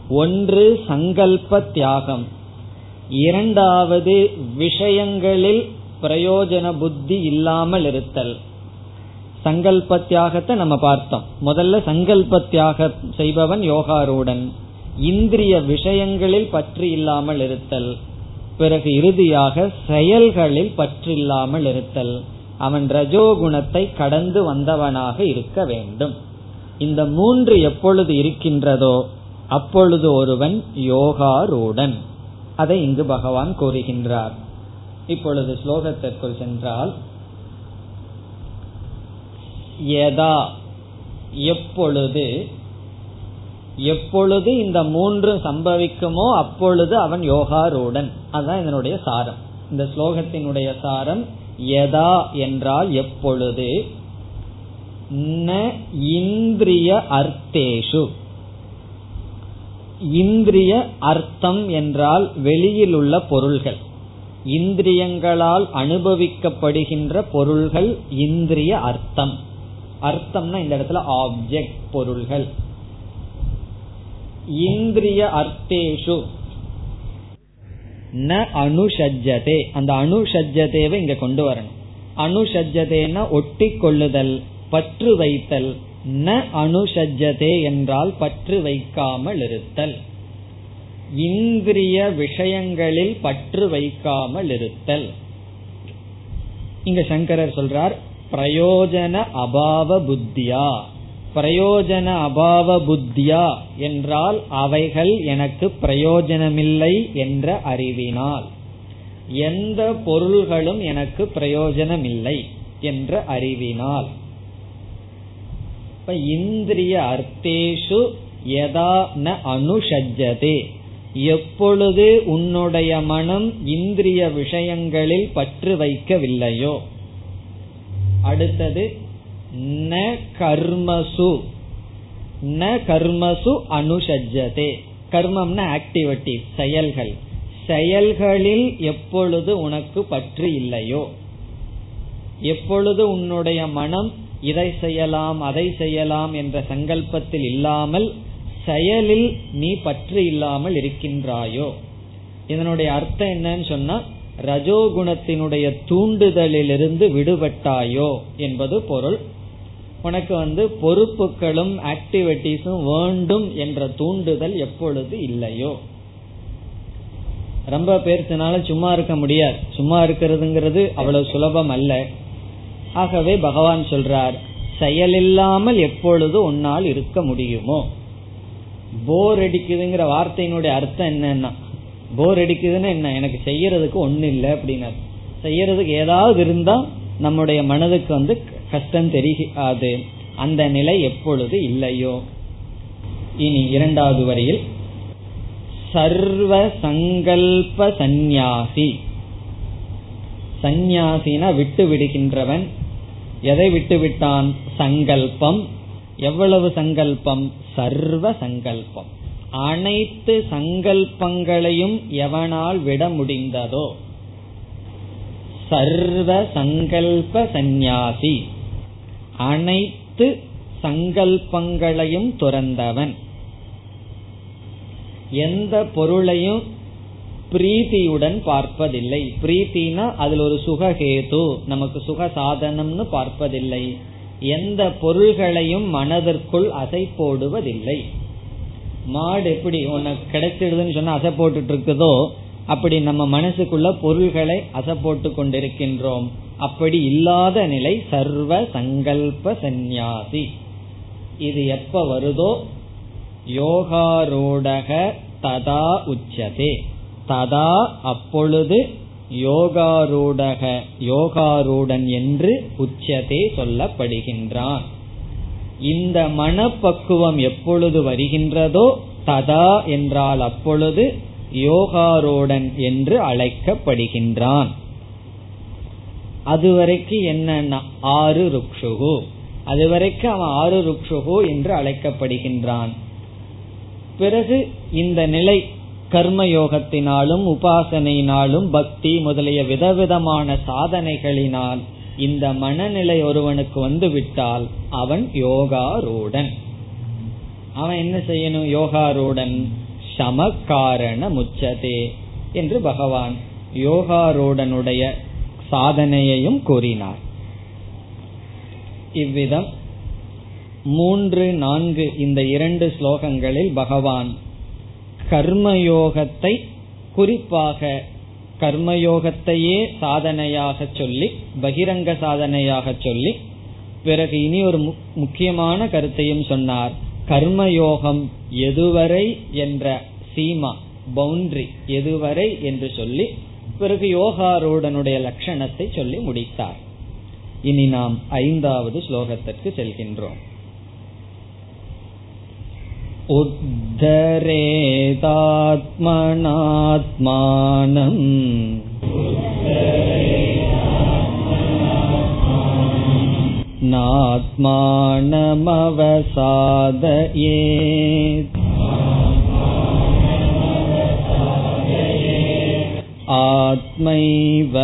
ஒன்று சங்கல்ப தியாகம். இரண்டாவது விஷயங்களில் பிரயோஜன புத்தி இல்லாமல் இருத்தல். சங்கல்ப தியாகத்தை நம்ம பார்த்தோம். முதல்ல சங்கல்ப தியாக செய்பவன் யோகாரூடன். இந்திரிய விஷயங்களில் பற்று இல்லாமல் இருத்தல். பிறகு இறுதியாக செயல்களில் பற்றில்லாமல் இருத்தல். அவன் ரஜோகுணத்தை கடந்து வந்தவனாக இருக்க வேண்டும். இந்த மூன்று எப்பொழுது இருக்கின்றதோ அப்பொழுது ஒருவன் யோகாரூடன். அதை இங்கு பகவான் கூறுகின்றார். இப்பொழுது ஸ்லோகத்திற்குள் சென்றால் யதா எப்பொழுது? எப்பொழுது இந்த மூன்று சம்பவிக்குமோ அப்பொழுது அவன் யோகாரூடன். அதுதான் இதனுடைய சாரம். இந்த ஸ்லோகத்தினுடைய சாரம் யதா என்றால் எப்பொழுது? ந இந்திரிய அர்த்தேஷு. இந்திரிய அர்த்தம் என்றால் வெளியில் உள்ள பொருள்கள். இந்திரியங்களால் அனுபவிக்கப்படுகின்ற பொருள்கள் இந்திரிய அர்த்தம். அர்த்தம்னா இந்த இடத்துல ஆப்ஜெக்ட் பொருள்கள். இந்திரிய அர்த்தேஷு. ந அனுஷஜதே அந்த அனுஷஜதேவை இங்க கொண்டு வரணும். அனுஷஜதேனா ஒட்டி கொள்ளுதல் பற்று வைத்தல் ந அனுஷஜதே என்றால் பற்று வைக்காமல் இருத்தல். இந்திரிய விஷயங்களில் பற்று வைக்காமல் இருத்தல். இங்க சங்கரர் சொல்றார் பிரயோஜன அபாவ புத்தியா. பிரயோஜன அபாவ புத்தியா என்றால் அவைகள் எனக்கு பிரயோஜனமில்லை என்ற அறிவினால். எந்த பொருள்களும் எனக்கு பிரயோஜனமில்லை என்ற அறிவினால். இப்ப இந்திரிய அர்த்தேஷு யதா ந அனுஷஜதே எப்பொழுது உன்னுடைய மனம் இந்திரிய விஷயங்களில் பற்று வைக்கவில்லையோ அடுத்தது ந கர்மசு. ந கர்மசு அனுஷஜதே கர்மம்னா ஆக்டிவிட்டி செயல்கள். செயல்களில் எப்பொழுது உனக்கு பற்று இல்லையோ எப்பொழுது உன்னுடைய மனம் இதை செய்யலாம் அதை செய்யலாம் என்ற சங்கல்பத்தில் இல்லாமல் செயலில் நீ பற்று இல்லாமல் இருக்கின்றாயோ. இதனுடைய அர்த்தம் என்னன்னு சொன்னா ரஜோகுணத்தினுடைய தூண்டுதலிலிருந்து விடுபட்டாயோ என்பது பொருள். உனக்கு வந்து பொறுப்புகளும் ஆக்டிவிட்டிஸும் வேண்டும் என்ற தூண்டுதல் எப்பொழுது இல்லையோ. ரொம்ப பேர்த்தினால சும்மா இருக்க முடியாது. சும்மா இருக்கிறதுங்கிறது அவ்வளவு சுலபம் அல்ல. ஆகவே பகவான் சொல்றார் செயலில்லாமல் எப்பொழுது உன்னால் இருக்க முடியுமோ? போர் அடிக்குதுங்கிற வார்த்தையினுடைய அர்த்தம் என்னன்னா போர் அடிக்குதுன்னு என்ன? எனக்கு செய்யறதுக்கு ஒண்ணு இல்லை அப்படின்னா செய்யறதுக்கு ஏதாவது இருந்தா நம்முடைய மனதுக்கு வந்து கஷ்டம் தெரியாது. அந்த நிலை எப்பொழுது இல்லையோ? இனி இரண்டாவது வரியில் சர்வ சங்கல்ப சந்நியாசி. சந்நியாசினா விட்டு விடுகின்றவன். எதை விட்டு விட்டான்? சங்கல்பம். எவ்வளவு சங்கல்பம்? சர்வ சங்கல்பம். அனைத்து சங்கல்பங்களையும் எவனால் விட முடிந்ததோ? சர்வ சங்கல்ப சந்நியாசி. அனைத்து சங்கல்பங்களையும் துறந்தவன். எந்த பொருளையும் பிரீத்தியுடன் பார்ப்பதில்லை. பிரீத்தினா அதில் ஒரு சுகஹேது நமக்கு சுக சாதனம்னு பார்ப்பதில்லை. எந்த பொருள்களையும் மனதிற்குள் அசை போடுவதில்லை மாடு எப்படி உனக்கு கிடைச்சிடுதுன்னு சொன்னா அசை போட்டுட்டு இருக்குதோ அப்படி நம்ம மனசுக்குள்ள பொருள்களை அசை போட்டு கொண்டிருக்கின்றோம் அப்படி இல்லாத நிலை சர்வ சங்கல்ப சந்நியாசி. இது எப்ப வருதோ? யோகாரூடக ததா உச்சதே. ததா அப்பொழுது யோகாரூடக யோகாரூடன் என்று உச்சதே சொல்லப்படுகின்றான். இந்த மனப்பக்குவம் எப்பொழுது வருகின்றதோ ததா என்றால் அப்பொழுது யோகாரோடன் என்று அழைக்கப்படுகின்றான். அதுவரைக்கு என்னன்னா ஆறு ருக்ஷுகு. அதுவரைக்கு அவன் ஆறு ருக்ஷுகு என்று அழைக்கப்படுகின்றான். பிறகு இந்த நிலை கர்மயோகத்தினாலும் உபாசனையினாலும் பக்தி முதலிய விதவிதமான சாதனைகளினால் இந்த மனநிலை ஒருவனுக்கு வந்து விட்டால் அவன் யோகாரூடன். அவன் என்ன செய்யணும்? யோகாரூடன். சமக்காரண முச்சதே என்று பகவான் யோகாரூடனுடைய சாதனையையும் கூறினார். இவ்விதம் மூன்று நான்கு இந்த இரண்டு ஸ்லோகங்களில் பகவான் கர்மயோகத்தை குறிப்பாக கர்மயோகத்தையே சாதனையாக சொல்லி பகிரங்க சாதனையாக சொல்லி பிறகு இனி ஒரு முக்கியமான கருத்தையும் சொன்னார். கர்மயோகம் எதுவரை என்ற சீமா பவுண்டரி எதுவரை என்று சொல்லி பிறகு யோகாரூடனுடைய லட்சணத்தை சொல்லி முடித்தார். இனி நாம் ஐந்தாவது ஸ்லோகத்திற்கு செல்கின்றோம். उद्धरेदात्मनात्मानम् नात्मानमवसादये आत्मैव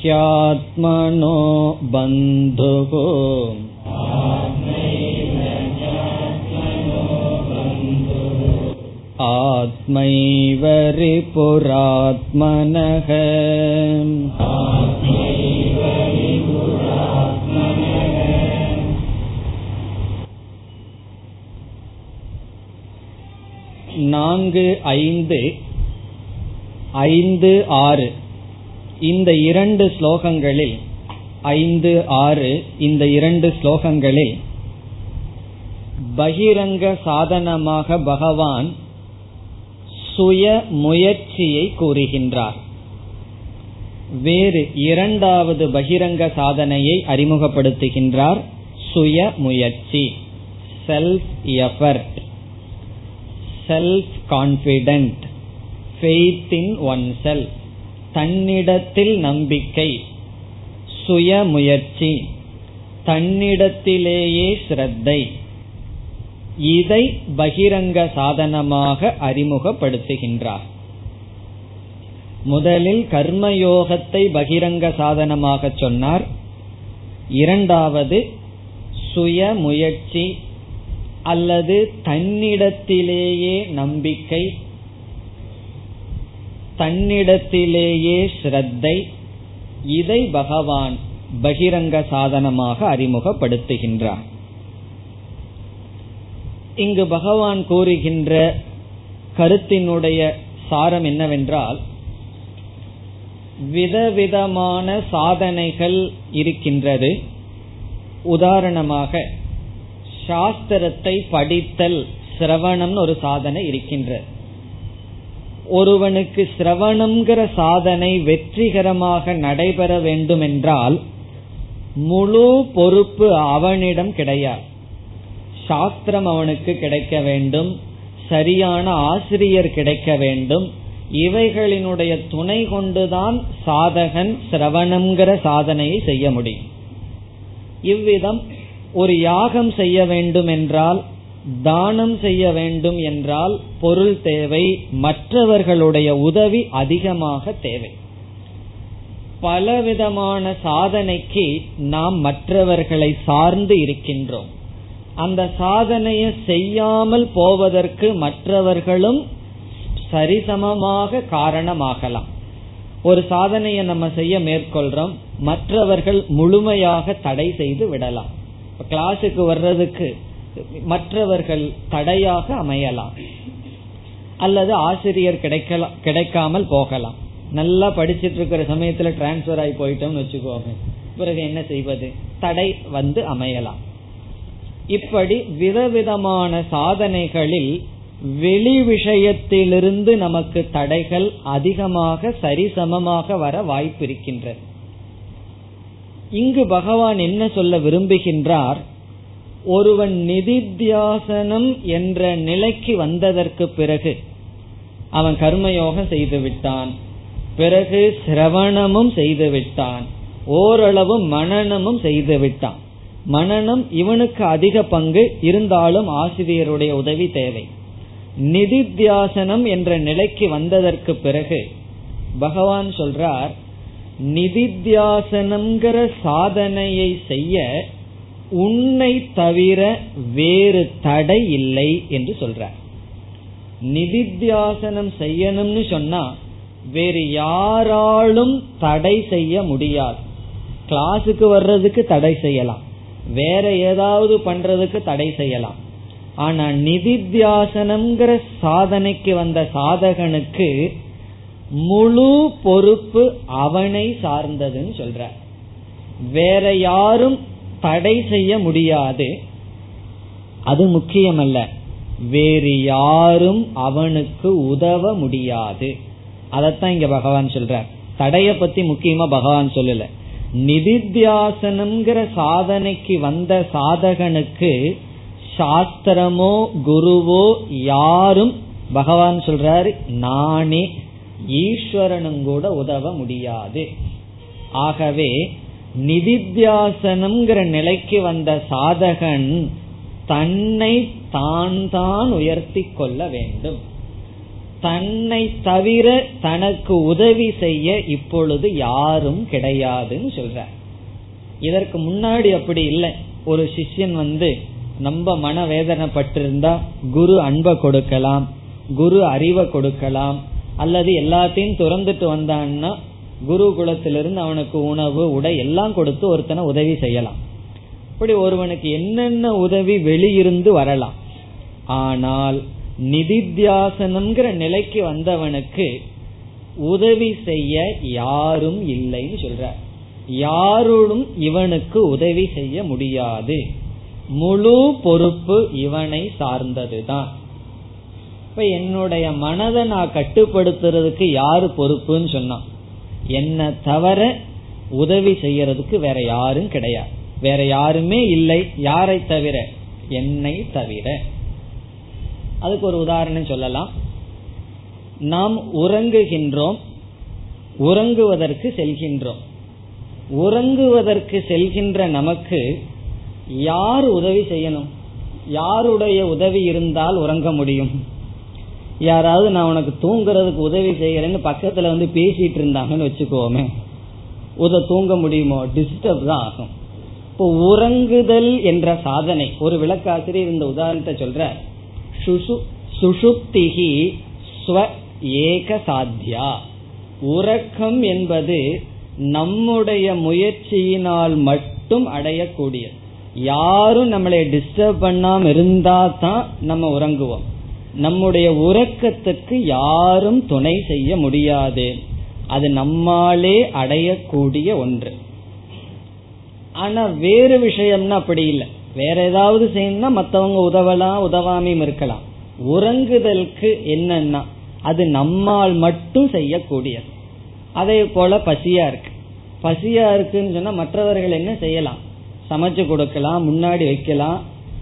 ह्यात्मनो बन्धुः आत्मैव रिपुरात्मनः நான்கு ஐந்து ஐந்து ஆறு இந்த இரண்டு ஸ்லோகங்களில் ஐந்து ஆறு இந்த இரண்டு ஸ்லோகங்களில் பகிரங்க சாதனமாக பகவான் சுய முயற்சியை கூறுகின்றார். வேறு இரண்டாவது பகிரங்க சாதனையை அறிமுகப்படுத்துகின்றார். சுய முயற்சி. Self effort self confident faith in one self தன்னிடத்தில் நம்பிக்கை. சுய முயற்சி. தன்னிடத்திலேயே ஸ்ரத்தை. இதை பகிரங்க சாதனமாக அறிமுகப்படுத்துகின்றார். முதலில் கர்மயோகத்தை பகிரங்க சாதனமாக சொன்னார். இரண்டாவது சுய முயற்சி அல்லது தன்னிடத்திலேயே நம்பிக்கை தன்னிடத்திலேயே ஸ்ரத்தை இதை பகவான் பகிரங்க சாதனமாக அறிமுகப்படுத்துகின்றார். இங்கு பகவான் கூறுகின்ற கருத்தினுடைய சாரம் என்னவென்றால் விதவிதமான சாதனைகள் இருக்கின்றது. உதாரணமாக சாஸ்திரத்தை படித்தல் சிரவணம் ஒரு சாதனை இருக்கின்றது ஒருவனுக்கு சிரவணம்ங்கிற சாதனை வெற்றிகரமாக நடைபெற வேண்டும் என்றால் முழு பொறுப்பு அவனிடம் கிடையாது. சாஸ்திரம் அவனுக்கு கிடைக்க வேண்டும் சரியான ஆசிரியர் கிடைக்க வேண்டும் இவைகளினுடைய துணை கொண்டுதான் சாதகன் சிரவணம்ங்கிற சாதனையை செய்ய முடியும். இவ்விதம் ஒரு யாகம் செய்ய வேண்டும் என்றால் தானம் செய்ய வேண்டும் என்றால் பொருள் தேவை மற்றவர்களுடைய உதவி அதிகமாக தேவை. பலவிதமான சாதனைக்கு நாம் மற்றவர்களை சார்ந்து இருக்கின்றோம். அந்த சாதனையை செய்யாமல் போவதற்கு மற்றவர்களும் சரிசமமாக காரணமாகலாம். ஒரு சாதனையை நம்ம செய்ய மேற்கொள்றோம் மற்றவர்கள் முழுமையாக தடை செய்து விடலாம். கிளாஸுக்கு வர்றதுக்கு மற்றவர்கள் தடையாக அமையலாம். அல்லது ஆசிரியர் கிடைக்கலாம் கிடைக்காமல் போகலாம். நல்லா படிச்சிட்டு இருக்கிற சமயத்துல டிரான்ஸ்பர் ஆகி போயிட்டோம்னு வச்சுக்கோங்க. பிறகு என்ன செய்வது? தடை வந்து அமையலாம். இப்படி விதவிதமான சாதனைகளில் வெளி விஷயத்திலிருந்து நமக்கு தடைகள் அதிகமாக சரிசமமாக வர வாய்ப்பிருக்கின்றது இங்கு பகவான் என்ன சொல்ல விரும்புகின்றார்? ஒருவன் நிதித்தியாசனம் என்ற நிலைக்கு வந்ததற்கு பிறகு அவன் கர்மயோகம் செய்துவிட்டான் பிறகு சிரவணமும் செய்துவிட்டான் ஓரளவு மனநமும் செய்துவிட்டான் மனநம் இவனுக்கு அதிக பங்கு இருந்தாலும் ஆசிரியருடைய உதவி தேவை. நிதித்தியாசனம் என்ற நிலைக்கு வந்ததற்கு பிறகு பகவான் சொல்றார் நிதித்தியாசனம்ங்கிற சாதனையை செய்ய உன்னை தவிர வேறு தடை இல்லை என்று சொல்றார். நிதித்தியாசனம் செய்யணும்னு சொன்னா வேறு யாராலும் தடை செய்ய முடியாது. கிளாஸுக்கு வர்றதுக்கு தடை செய்யலாம். வேற ஏதாவது பண்றதுக்கு தடை செய்யலாம். ஆனா நிதித்தியாசனம்ங்கிற சாதனைக்கு வந்த சாதகனுக்கு முழு பொறுப்பு அவனை சார்ந்ததுன்னு சொல்ற. வேற யாரும் தடை செய்ய முடியாது. அது முக்கியமல்ல. வேறு யாரும் அவனுக்கு உதவ முடியாது. அதத்தான் இங்க பகவான் சொல்றார். தடைய பத்தி முக்கியமா பகவான் சொல்லல. நிதித்தியாசனம்ங்கிற சாதனைக்கு வந்த சாதகனுக்கு சாஸ்திரமோ குருவோ யாரும் பகவான் சொல்றாரு நானே ஈஸ்வரனும் கூட உதவ முடியாது. ஆகவே நிதித்தியாசனம்ங்கிற நிலைக்கு வந்த சாதகன் தன்னை தான் தான் உயர்த்தி கொள்ள வேண்டும். தன்னை தவிர தனக்கு உதவி செய்ய இப்பொழுது யாரும் கிடையாதுன்னு சொல்ற. இதற்கு முன்னாடி அப்படி இல்லை. ஒரு சிஷ்யன் வந்து நம்ம மன வேதனைப்பட்டிருந்தா குரு அன்பை கொடுக்கலாம் குரு அறிவை கொடுக்கலாம் அல்லது எல்லாத்தையும் துறந்துட்டு வந்தான்னா குரு குலத்திலிருந்து அவனுக்கு உணவு உடை எல்லாம் கொடுத்து ஒருத்தனை உதவி செய்யலாம். இப்படி ஒருவனுக்கு என்னென்ன உதவி வெளியிருந்து வரலாம். ஆனால் நிதித்தியாசனம்ங்கிற நிலைக்கு வந்தவனுக்கு உதவி செய்ய யாரும் இல்லைன்னு சொல்ற. யாரோடும் இவனுக்கு உதவி செய்ய முடியாது. முழு பொறுப்பு இவனை சார்ந்ததுதான். இப்ப என்னுடைய மனதை நான் கட்டுப்படுத்துறதுக்கு யாரு பொறுப்புன்னு சொன்னான். என்ன தவிர உதவி செய்யறதுக்கு வேற யாரும் கிடையாது. வேற யாருமே இல்லை. யாரை தவிர? என்னை தவிர. அதுக்கு ஒரு உதாரணம் சொல்லலாம். நாம் உறங்குகின்றோம் உறங்குவதற்கு செல்கின்றோம். உறங்குவதற்கு செல்கின்ற நமக்கு யார் உதவி செய்யணும்? யாருடைய உதவி இருந்தால் உறங்க முடியும்? யாராவது நான் உனக்கு தூங்குறதுக்கு உதவி செய்யறேன்னு பக்கத்துல வந்து பேசிட்டு இருந்தாங்கன்னு வச்சுக்கோமே. உத தூங்க முடியுமோ? டிஸ்டர்ப் தான் ஆகும். இப்போ உறங்குதல் என்ற சாதனை ஒரு விளக்காசிரியர் இந்த உதாரணத்தை சொல்ற சுஷுப்திகி ஸ்வ ஏக சாத்தியா உறக்கம் என்பது நம்முடைய முயற்சியினால் மட்டும் அடையக்கூடியது. யாரும் நம்மளை டிஸ்டர்ப் பண்ணாம இருந்தா தான் நம்ம உறங்குவோம். நம்முடைய உறக்கத்துக்கு யாரும் துணை செய்ய முடியாது. அது நம்மாலே அடையக்கூடிய ஒன்று. ஆனா வேறு விஷயம்னா அப்படி இல்லை. வேற ஏதாவது செய்யணும்னா மத்தவங்க உதவலாம் உதவாமையும் இருக்கலாம். உறங்குதலுக்கு என்னன்னா அது நம்மால் மட்டும் செய்யக்கூடியது. அதே போல பசியா இருக்கு. பசியா இருக்குன்னு சொன்னா மற்றவர்கள் என்ன செய்யலாம்? சமைச்சு கொடுக்கலாம் முன்னாடி வைக்கலாம்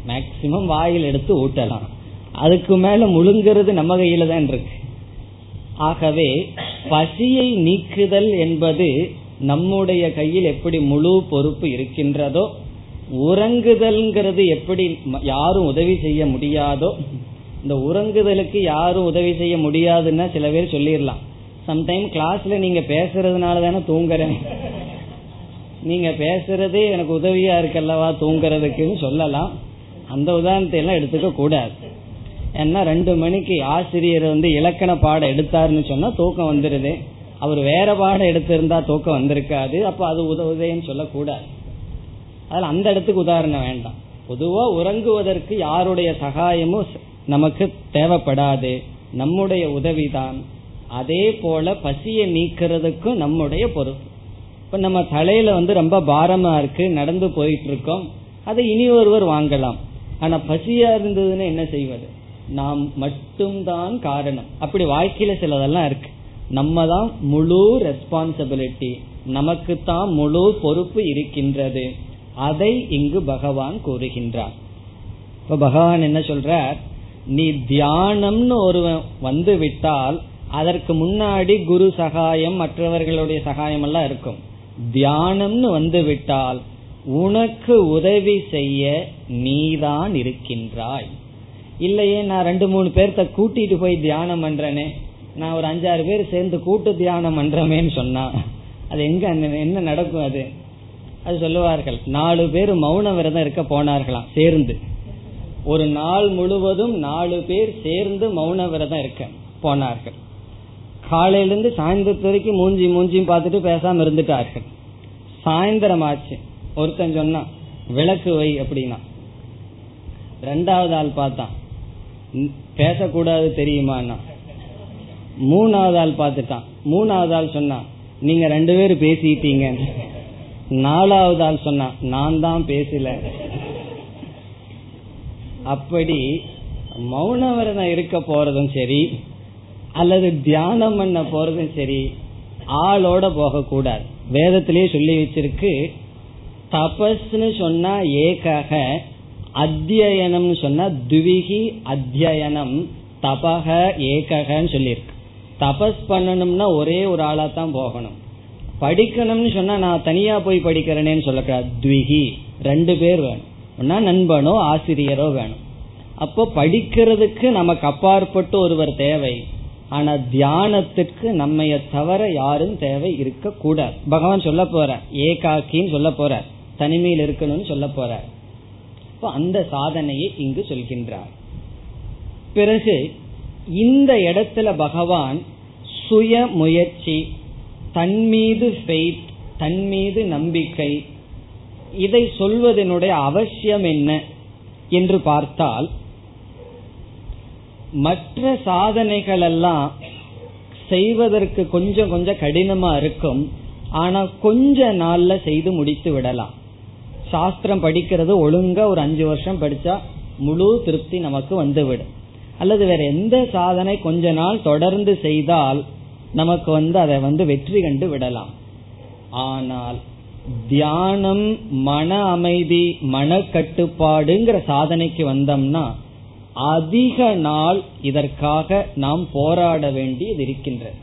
மேக்சிமம் வாயில் எடுத்து ஊட்டலாம். அதுக்கு மேல முழுங்கிறது நம்ம கையில தான் இருக்கு. ஆகவே பசியை நீக்குதல் என்பது நம்முடைய கையில் எப்படி முழு பொறுப்பு இருக்கின்றதோ உறங்குதல்ங்கிறது எப்படி யாரும் உதவி செய்ய முடியாதோ இந்த உறங்குதலுக்கு யாரும் உதவி செய்ய முடியாதுன்னா சில பேர் சொல்லிடலாம். சம்டைம் கிளாஸ்ல நீங்க பேசுறதுனால தானே தூங்குறேன். நீங்க பேசுறதே எனக்கு உதவியா இருக்கல்லவா தூங்குறதுக்குன்னு சொல்லலாம். அந்த உதாரணத்தை எல்லாம் எடுத்துக்க கூடாது. ஏன்னா ரெண்டு மணிக்கு ஆசிரியர் வந்து இலக்கண பாடம் எடுத்தாருன்னு சொன்னா தூக்கம் வந்துருது. அவர் வேற பாடம் எடுத்திருந்தா தூக்கம் வந்திருக்காது. அப்ப அது உதவுதேன்னு சொல்லக்கூடாது. அதில் அந்த இடத்துக்கு உதாரணம் வேண்டாம். பொதுவா உறங்குவதற்கு யாருடைய சகாயமும் நமக்கு தேவைப்படாது. நம்முடைய உதவிதான். அதே போல பசியை நீக்கிறதுக்கும் நம்முடைய பொறுப்பு. இப்ப நம்ம தலையில வந்து ரொம்ப பாரமா இருக்கு நடந்து போயிட்டு இருக்கோம் அதை இனி ஒருவர் வாங்கலாம். ஆனா பசியா இருந்ததுன்னு என்ன செய்வது? நாம் மட்டும்தான் காரணம். அப்படி வாழ்க்கையில சிலதெல்லாம் இருக்கு. நம்ம தான் முழு ரெஸ்பான்சிபிலிட்டி நமக்கு தான் முழு பொறுப்பு இருக்கின்றது. அதை இங்கு பகவான் கூறுகின்றார். இப்ப பகவான் என்ன சொல்றார்? நீ தியானம்னு ஒருவன் வந்து விட்டால் அதற்கு முன்னாடி குரு சகாயம் மற்றவர்களுடைய சகாயம் எல்லாம் இருக்கும். தியானம்னு வந்து விட்டால் உனக்கு உதவி செய்ய நீதான் இருக்கின்றாய். இல்லையே நான் ரெண்டு மூணு பேர்த்த கூட்டிட்டு போய் தியானம் பண்றேனே. நான் ஒரு அஞ்சாறு பேர் சேர்ந்து கூட்டு தியானம் பண்றமேன்னு சொன்னா அது எங்க என்ன நடக்கும் அது? அது சொல்லுவார்கள். நாலு பேர் மௌன விரதம் இருக்க போனார்களாம் சேர்ந்து. ஒரு நாள் முழுவதும் நாலு பேர் சேர்ந்து மௌன விரதம் இருக்க போனார்கள். காலையிலிருந்து சாயந்தரத்து வரைக்கும் மூஞ்சி மூஞ்சியும் பார்த்துட்டு பேசாம இருந்துட்டார்கள். சாயந்தரம் ஆச்சு ஒருத்தன் சொன்னான் விளக்கு வை அப்படின்னா. ரெண்டாவது ஆள் பார்த்தான். பேசக்கூடாது தெரியுமான்னா? மூணாவது ஆள் பார்த்துட்டான். மூணாவது ஆள் சொன்னான் நீங்க ரெண்டு பேரும் பேசிட்டீங்க நாலாவது ஆள் சொன்னான் நான் தான் பேசல. அப்படி மௌன இருக்க போறதும் சரி அல்லது தியானம் பண்ண போறதும் சரி ஆளோட போக கூடாது வேதத்திலேயே சொல்லி வச்சிருக்கு தபஸ்னு சொன்னா ஏகாக அத்தியனம்னு சொன்னா துவிகி அத்தியனம் தபக ஏகன்னு சொல்லியிருக்கு. தபஸ் பண்ணணும்னா ஒரே ஒரு ஆளா தான் போகணும். படிக்கணும்னு சொன்னா நான் தனியா போய் படிக்கிறேனேன்னு சொல்லக்கூடாது துவிகி. ரெண்டு பேர் வேணும். ஒன்னா நண்பனோ ஆசிரியரோ வேணும். அப்போ படிக்கிறதுக்கு நமக்கு அப்பாற்பட்டு ஒருவர் தேவை. ஆனா தியானத்துக்கு நம்மைய தவிர யாரும் தேவை இருக்க கூடாது. பகவான் சொல்ல போற ஏகாக்கின்னு சொல்ல போற தனிமையில் இருக்கணும்னு சொல்ல போற அந்த சாதனையை இங்கு சொல்கின்றார். பிறகு இந்த இடத்துல பகவான் சுய முயற்சி தன் மீது ஃபெய்த் தன் மீது நம்பிக்கை இதை சொல்வதனுடைய அவசியம் என்ன என்று பார்த்தால் மற்ற சாதனைகள் எல்லாம் செய்வதற்கு கொஞ்சம் கொஞ்சம் கடினமா இருக்கும் ஆனா கொஞ்ச நாள்ல செய்து முடித்து விடலாம். சாஸ்திரம் படிக்கிறது ஒழுங்கா ஒரு அஞ்சு வருஷம் படிச்சா முழு திருப்தி நமக்கு வந்துவிடும். அல்லது வேற எந்த சாதனை கொஞ்ச நாள் தொடர்ந்து செய்தால் நமக்கு வந்து அதை வந்து வெற்றி கண்டு விடலாம். ஆனால் தியானம் மன அமைதி மன கட்டுப்பாடுங்கிற சாதனைக்கு வந்தோம்னா அதிக நாள் இதற்காக நாம் போராட வேண்டியது இருக்கின்றது.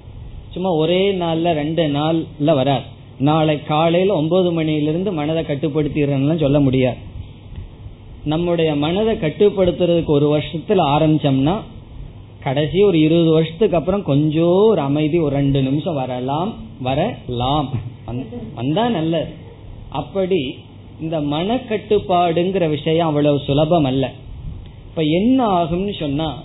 சும்மா ஒரே நாள்ல ரெண்டு நாள்ல வராது நாளை காலையில ஒன்பது மணியிலிருந்து மனதை கட்டுப்படுத்திடுறேன்னு சொல்ல முடியாது. நம்முடைய மனதை கட்டுப்படுத்துறதுக்கு ஒரு வருஷத்துல ஆரம்பிச்சோம்னா கடைசி ஒரு இருபது வருஷத்துக்கு அப்புறம் கொஞ்சம் ஒரு அமைதி ஒரு ரெண்டு நிமிஷம் வரலாம் வரலாம். வந்தா நல்லது. அப்படி இந்த மனக்கட்டுப்பாடுங்கிற விஷயம் அவ்வளவு சுலபம் அல்ல. இப்ப என்ன ஆகும்னு சொன்னா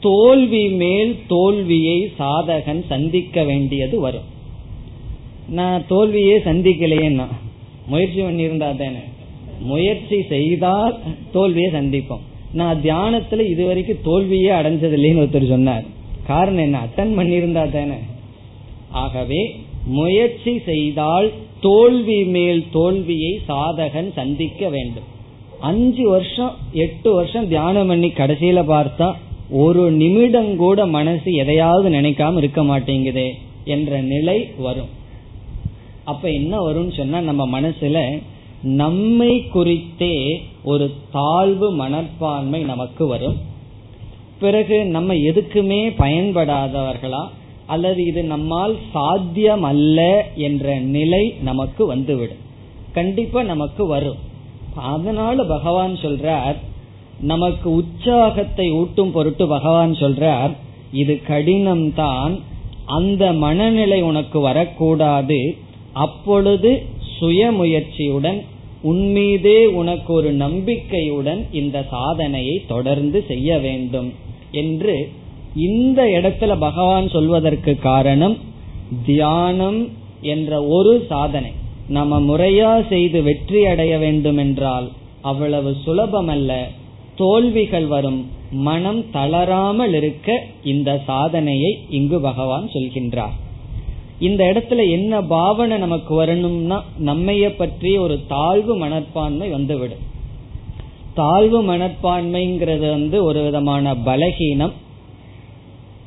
தோல்வி மேல் தோல்வியை சாதகன் சந்திக்க வேண்டியது வரும். நான் தோல்வியே சந்திக்கலையேன்னா முயற்சி பண்ணியிருந்தா தானே? முயற்சி செய்தால் தோல்வியை சந்திப்போம். நான் தியானத்துல இதுவரைக்கும் தோல்வியே அடைஞ்சது இல்லைன்னு ஒருத்தர் சொன்னார். காரணம் என்ன? அட்டன் பண்ணியிருந்தா தானே. ஆகவே முயற்சி செய்தால் தோல்வி மேல் தோல்வியை சாதகன் சந்திக்க வேண்டும். அஞ்சு வருஷம் எட்டு வருஷம் தியானம் பண்ணி கடைசியில பார்த்தா ஒரு நிமிடம் கூட மனசு எதையாவது நினைக்காம இருக்க மாட்டேங்குதே என்ற நிலை வரும். அப்ப என்ன வரும்னு சொன்னா நம்ம மனசுல நம்மை குறித்தே ஒரு தாழ்வு மனப்பான்மை நமக்கு வரும். பிறகு நம்ம எதுக்குமே பயன்படாதவர்களா? அல்லது இது நம்மால் சாத்தியம் அல்ல என்ற நிலை நமக்கு வந்துவிடும். கண்டிப்பா நமக்கு வரும். அதனால பகவான் சொல்றார் நமக்கு உற்சாகத்தை ஊட்டும் பொருட்டு பகவான் சொல்றார் இது கடினம்தான் அந்த மனநிலை உனக்கு வரக்கூடாது அப்பொழுது சுயமுயற்சியுடன் உன்மீதே உனக்கு ஒரு நம்பிக்கையுடன் இந்த சாதனையை தொடர்ந்து செய்ய வேண்டும் என்று இந்த இடத்துல பகவான் சொல்வதற்கு காரணம் தியானம் என்ற ஒரு சாதனை. நம்ம முறையா செய்து வெற்றி அடைய வேண்டும் என்றால் அவ்வளவு சுலபமல்ல. தோல்விகள் வரும். மனம் தளராமல் இருக்க இந்த சாதனையை இங்கு பகவான் சொல்கின்றார். இந்த இடத்துல என்ன பாவனை நமக்கு வரணும்னா நம்மைய பற்றி ஒரு தாழ்வு மனப்பான்மை வந்துவிடும். தாழ்வு மனப்பான்மைங்கிறது வந்து ஒரு விதமான பலகீனம்.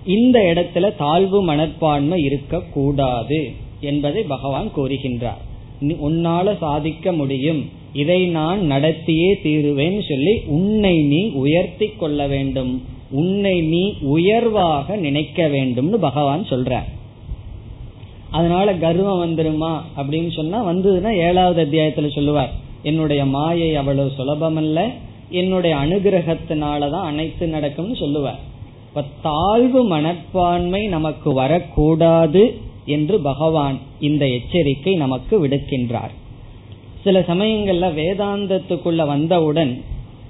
இந்த இடத்துல தாழ்வு மனப்பான்மை இருக்கக்கூடாது என்பதை பகவான் கூறுகின்றார். உன்னால சாதிக்க முடியும். இதை நான் நடத்தியே தீருவேன் சொல்லி உன்னை நீ உயர்த்தி கொள்ள வேண்டும். உன்னை நீ உயர்வாக நினைக்க வேண்டும்னு பகவான் சொல்றார். அதனால கர்வம் வந்துருமா அப்படின்னு சொன்னா வந்ததுன்னா ஏழாவது அத்தியாயத்துல சொல்லுவார் என்னுடைய மாயை அவ்வளவு சுலபமல்ல என்னுடைய அனுகிரகத்தினாலதான் அனைத்து நடக்கும்னு சொல்லுவார். இப்ப தாழ்வு மனப்பான்மை நமக்கு வரக்கூடாது என்று பகவான் இந்த எச்சரிக்கை நமக்கு விடுக்கின்றார். சில சமயங்கள்ல வேதாந்தத்துக்குள்ள வந்தவுடன்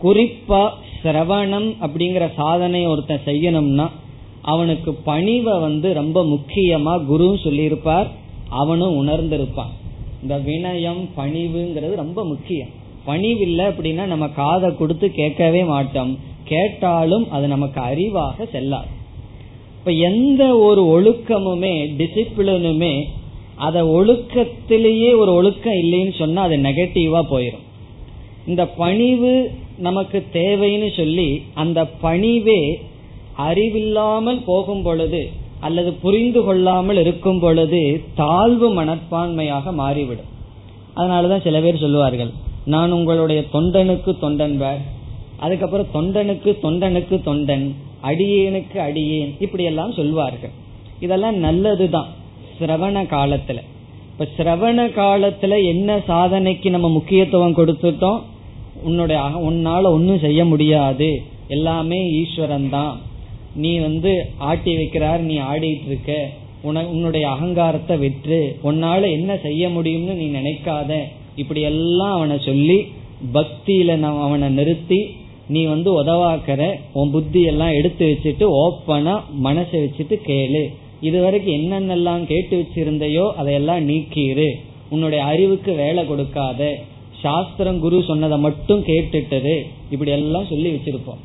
குறிப்பா சிரவணம் அப்படிங்கிற சாதனை ஒருத்தன் செய்யணும்னா அவனுக்கு பணிவை வந்து ரொம்ப முக்கியமா குரு சொல்லியிருப்பார். அவனும் உணர்ந்திருப்பான். இந்த வினயம் பணிவுங்கிறது ரொம்ப முக்கியம். பணிவில்லை அப்படின்னா நம்ம காதை கொடுத்து கேட்கவே மாட்டோம். கேட்டாலும் அது நமக்கு அறிவாக செல்லாது. இப்ப எந்த ஒரு ஒழுக்கமுமே டிசிப்ளினுமே அத ஒழுக்கத்திலேயே ஒரு ஒழுக்கம் இல்லைன்னு சொன்னா அது நெகட்டிவா போயிடும் இந்த பணிவு நமக்கு தேவைன்னு சொல்லி அந்த பணிவே அறிவில்லாமல் போகும் பொழுது அல்லது புரிந்து கொள்ளாமல் இருக்கும் பொழுது தாழ்வு மனப்பான்மையாக மாறிவிடும். அதனாலதான் சில பேர் சொல்லுவார்கள் நான் உங்களுடைய தொண்டனுக்கு தொண்டன் அதுக்கப்புறம் தொண்டனுக்கு தொண்டனுக்கு தொண்டன் அடியேனுக்கு அடியேன் இப்படி எல்லாம் சொல்வார்கள். இதெல்லாம் நல்லதுதான் சிரவண காலத்துல. இப்ப சிரவண காலத்துல என்ன சாதனைக்கு நம்ம முக்கியத்துவம் கொடுத்துட்டோம்? உன்னுடைய உன்னால ஒன்னும் செய்ய முடியாது. எல்லாமே ஈஸ்வரன் தான் நீ வந்து ஆட்டி வைக்கிறார் நீ ஆடிட்டு இருக்க. உன உன்னுடைய அகங்காரத்தை விற்று உன்னால என்ன செய்ய முடியும்னு நீ நினைக்காத. இப்படி எல்லாம் அவனை சொல்லி பக்தியில நான் அவனை நிறுத்தி நீ வந்து உதவாக்கிற உன் புத்தி எல்லாம் எடுத்து வச்சுட்டு ஓப்பனா மனசை வச்சுட்டு கேளு. இது வரைக்கும் என்னென்னலாம் கேட்டு வச்சிருந்தையோ அதையெல்லாம் நீக்கிரு உன்னுடைய அறிவுக்கு வேலை கொடுக்காத. சாஸ்திரம் குரு சொன்னதை மட்டும் கேட்டுட்டது. இப்படி எல்லாம் சொல்லி வச்சிருப்போம்.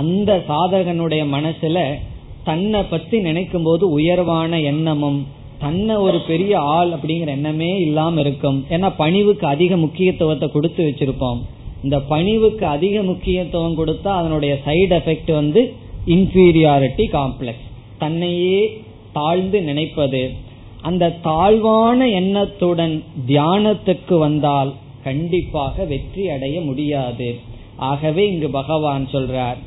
அந்த சாதகனுடைய மனசுல தன்னை பத்தி நினைக்கும் போது உயர்வான எண்ணமும் தன்னை ஒரு பெரிய ஆள் அப்படிங்கிற எண்ணமே இல்லாம இருக்கும். ஏன்னா பணிவுக்கு அதிக முக்கியத்துவத்தை கொடுத்து வச்சிருப்போம். இந்த பணிவுக்கு அதிக முக்கியத்துவம் கொடுத்தா அதனுடைய சைடு எஃபெக்ட் வந்து இன்ஃபீரியாரிட்டி காம்ப்ளெக்ஸ் தன்னையே தாழ்ந்து நினைப்பது. அந்த தாழ்வான எண்ணத்துடன் தியானத்துக்கு வந்தால் கண்டிப்பாக வெற்றி அடைய முடியாது. ஆகவே இங்கு பகவான் சொல்றார்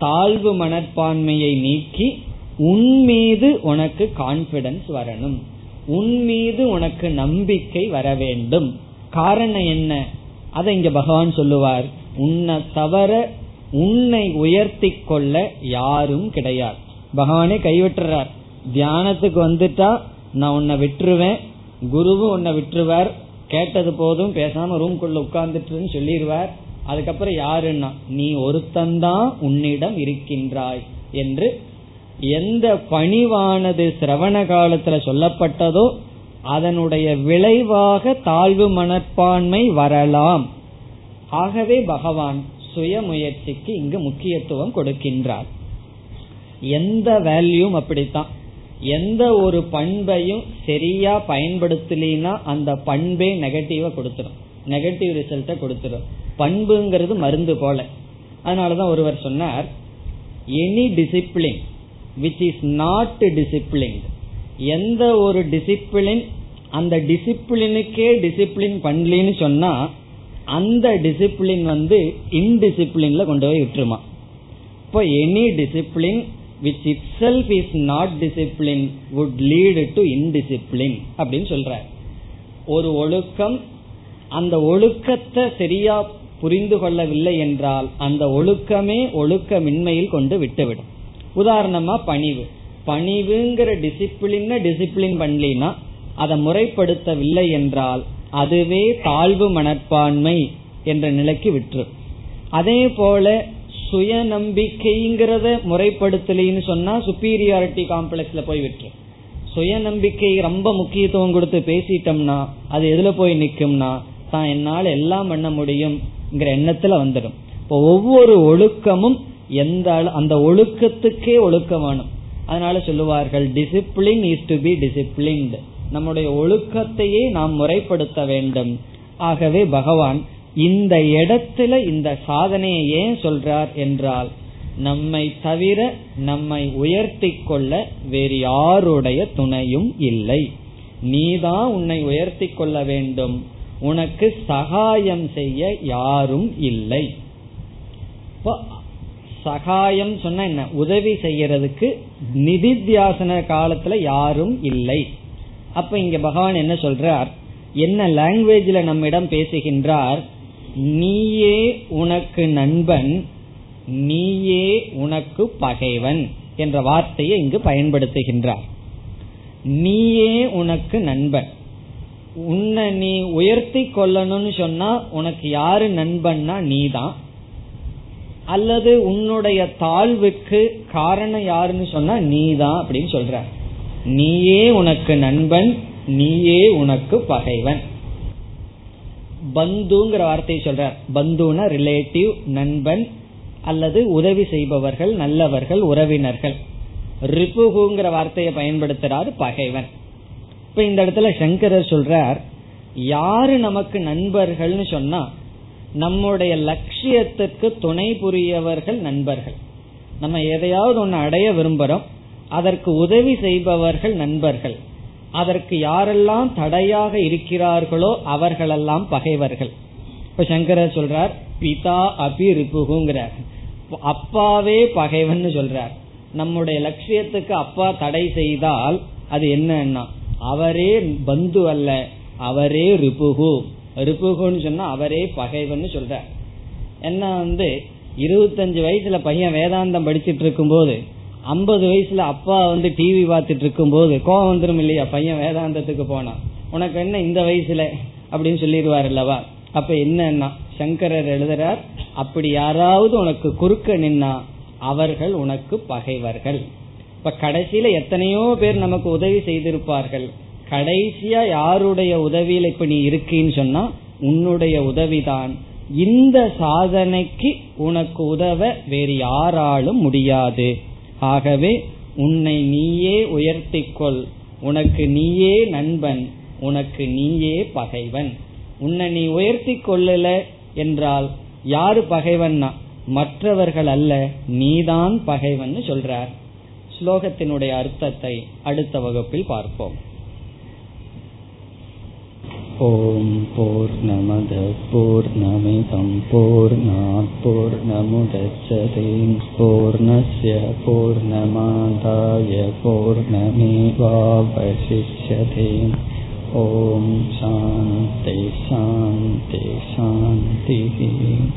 தாழ்வு மனப்பான்மையை நீக்கி உன்மீது உனக்கு கான்பிடன்ஸ் வரணும். உன்மீது உனக்கு நம்பிக்கை வர வேண்டும். காரணம் என்ன? அதை இங்க பகவான் சொல்லுவார். உன்னை தவிர உன்னை உயர்த்தி கொள்ள யாரும் கிடையாது. பகவானே கைவிட்டுறார். தியானத்துக்கு வந்துட்டா நான் உன்னை விட்டுருவேன். குருவும் உன்னை விட்டுருவார். கேட்டது போதும் பேசாம ரூம்குள்ள உட்கார்ந்துட்டுன்னு சொல்லிடுவார் அதுக்கப்புறம் யாருன்னா நீ ஒருத்தந்தான் உன்னிடம் இருக்கின்றாய் என்று எந்த பணிவானது சிரவண காலத்துல சொல்லப்பட்டதோ அதனுடைய விளைவாக தாழ்வு மனப்பான்மை வரலாம். ஆகவே பகவான் சுய முயற்சிக்கு இங்கு முக்கியத்துவம் கொடுக்கின்றார். எந்த வேல்யூம் அப்படித்தான். எந்த ஒரு பண்பையும் சரியா பயன்படுத்தலினா அந்த பண்பே நெகட்டிவா கொடுத்துரும். நெகட்டிவ் ரிசல்ட்ட கொடுத்துரும். பண்புங்கிறது மருந்து போல. அதனாலதான் ஒருவர் சொன்னார் any discipline which is not discipline எந்த ஒரு டிசிப்ளின் அந்த டிசிப்ளினுக்கே டிசிப்ளின் பண்ணலன்னு சொன்னா அந்த டிசிப்ளின் வந்து இன்டிசிப்ளின்ல கொண்டு போய் விட்டுருமா? இப்போ any discipline which itself is not discipline would lead to indiscipline அப்படின்னு சொல்ற ஒரு ஒழுக்கம் அந்த ஒழுக்கத்தை சரியா புரிந்து கொள்ளவில்லை என்றால் அந்த ஒழுக்கமே ஒழுக்கமின்மையில் கொண்டு விட்டுவிடும். உதாரணமா பணிவு. பணிவுங்கிற டிசிப்ளின் டிசிப்ளின் பண்ணலினா அதை முறைப்படுத்தவில்லை என்றால் அதுவே தாழ்வு மனப்பான்மை என்ற நிலைக்கு விற்று அதே போல சுய நம்பிக்கைங்கிறத முறைப்படுத்தலின்னு சொன்னா சுப்பீரியாரிட்டி காம்ப்ளெக்ஸ்ல போய் விட்டுரு சுய நம்பிக்கை ரொம்ப முக்கியத்துவம் கொடுத்து பேசிட்டோம்னா அது எதுல போய் நிக்கும்னா தான் என்னால் எல்லாம் பண்ண முடியும் எண்ணத்துல வந்துடும். இப்போ ஒவ்வொரு ஒழுக்கமும் எந்த அந்த ஒழுக்கத்துக்கே ஒழுக்கம் வேணும். அதனால சொல்லுவார்கள் discipline is to be disciplined நம்முடைய ஒழுக்கத்தையே நாம் முறைப்படுத்த வேண்டும். ஆகவே பகவான் இந்த இடத்துல இந்த சாதனையை ஏன் சொல்றார் என்றால் நம்மை தவிர நம்மை உயர்த்தி கொள்ள வேறு யாருடைய துணையும் இல்லை. நீதான் உன்னை உயர்த்தி கொள்ள வேண்டும். உனக்கு சகாயம் செய்ய யாரும் இல்லை. சகாயம் சொன்ன என்ன? உதவி செய்யறதுக்கு நிதித்தியாசன காலத்துல யாரும் இல்லை. அப்ப இங்க பகவான் என்ன சொல்றார்? என்ன லாங்குவேஜ்ல நம்மிடம் பேசுகின்றார்? நீயே உனக்கு நண்பன் நீயே உனக்கு பகைவன் என்ற வார்த்தையை இங்கு பயன்படுத்துகின்றார். நீயே உனக்கு நண்பன். உன்னை நீ உயர்த்தி கொள்ளணும்னு சொன்னா உனக்கு யாரு நண்பன்னா நீதான். அல்லது உன்னுடைய தாழ்வுக்கு காரணம் யாருன்னு சொன்னா நீதான் அப்படின்னு சொல்ற. நீயே உனக்கு நண்பன் நீயே உனக்கு பகைவன். பந்துங்கிற வார்த்தையை சொல்ற. பந்துனா ரிலேட்டிவ் நண்பன் அல்லது உதவி செய்பவர்கள் நல்லவர்கள் உறவினர்கள். ரிப்புகுங்கிற வார்த்தையை பயன்படுத்துறாரு பகைவன். இப்ப இந்த இடத்துல சங்கரர் சொல்றார் யாரு நமக்கு நண்பர்கள்னு சொன்னா நம்முடைய லட்சியத்துக்கு துணை புரியவர்கள் நண்பர்கள். நம்ம எதையாவது ஒன்று அடைய விரும்புறோம் அதற்கு உதவி செய்பவர்கள் நண்பர்கள். அதற்கு யாரெல்லாம் தடையாக இருக்கிறார்களோ அவர்களெல்லாம் பகைவர்கள். இப்ப சங்கரர் சொல்றார் பிதா அபி ரிப்புகுங்கிறார் அப்பாவே பகைவன் சொல்றார். நம்முடைய லட்சியத்துக்கு அப்பா தடை செய்தால் அது என்னன்னா அவரே பந்து அல்ல அவரே ரிபுகு. ரிபுகுன்னு சொன்னா அவரே பகைவன் சொல்ற. என்ன வந்து இருபத்தஞ்சு வயசுல பையன் வேதாந்தம் படிச்சிட்டு இருக்கும் போது ஐம்பது வயசுல அப்பா வந்து டிவி பார்த்துட்டு இருக்கும் போது கோவம் வந்துடும் இல்லையா பையன் வேதாந்தத்துக்கு போனான் உனக்கு என்ன இந்த வயசுல? அப்படின்னு சொல்லிடுவார் அல்லவா? அப்ப என்னன்னா சங்கரர் எழுதுறார் அப்படி யாராவது உனக்கு குறுக்க நின்னா அவர்கள் உனக்கு பகைவர்கள். இப்ப கடைசியில எத்தனையோ பேர் நமக்கு உதவி செய்திருப்பார்கள். கடைசியா யாருடைய உதவியில இப்ப நீ இருக்கீன்னு சொன்னா உன்னுடைய உதவிதான். இந்த சாதனைக்கு உனக்கு உதவ வேறு யாராலும் முடியாது. ஆகவே உன்னை நீயே உயர்த்திக்கொள். உனக்கு நீயே நண்பன். உனக்கு நீயே பகைவன். உன்னை நீ உயர்த்தி கொள்ளல என்றால் யாரு பகைவன்னா? மற்றவர்கள் அல்ல. நீதான் பகைவன் சொல்றார். ஸ்லோகத்தினுடைய அர்த்தத்தை அடுத்த வகுப்பில் பார்ப்போம். ஓம் போர் நமத போர் நமிதம் போர் நாற்போர் நமுதச்சதேம் போர்ணய போர்ணமாதாய போர்ணமேவாவசிஷ்யதேம் ஓம் சாந்தே சாந்தி சாந்திஹி.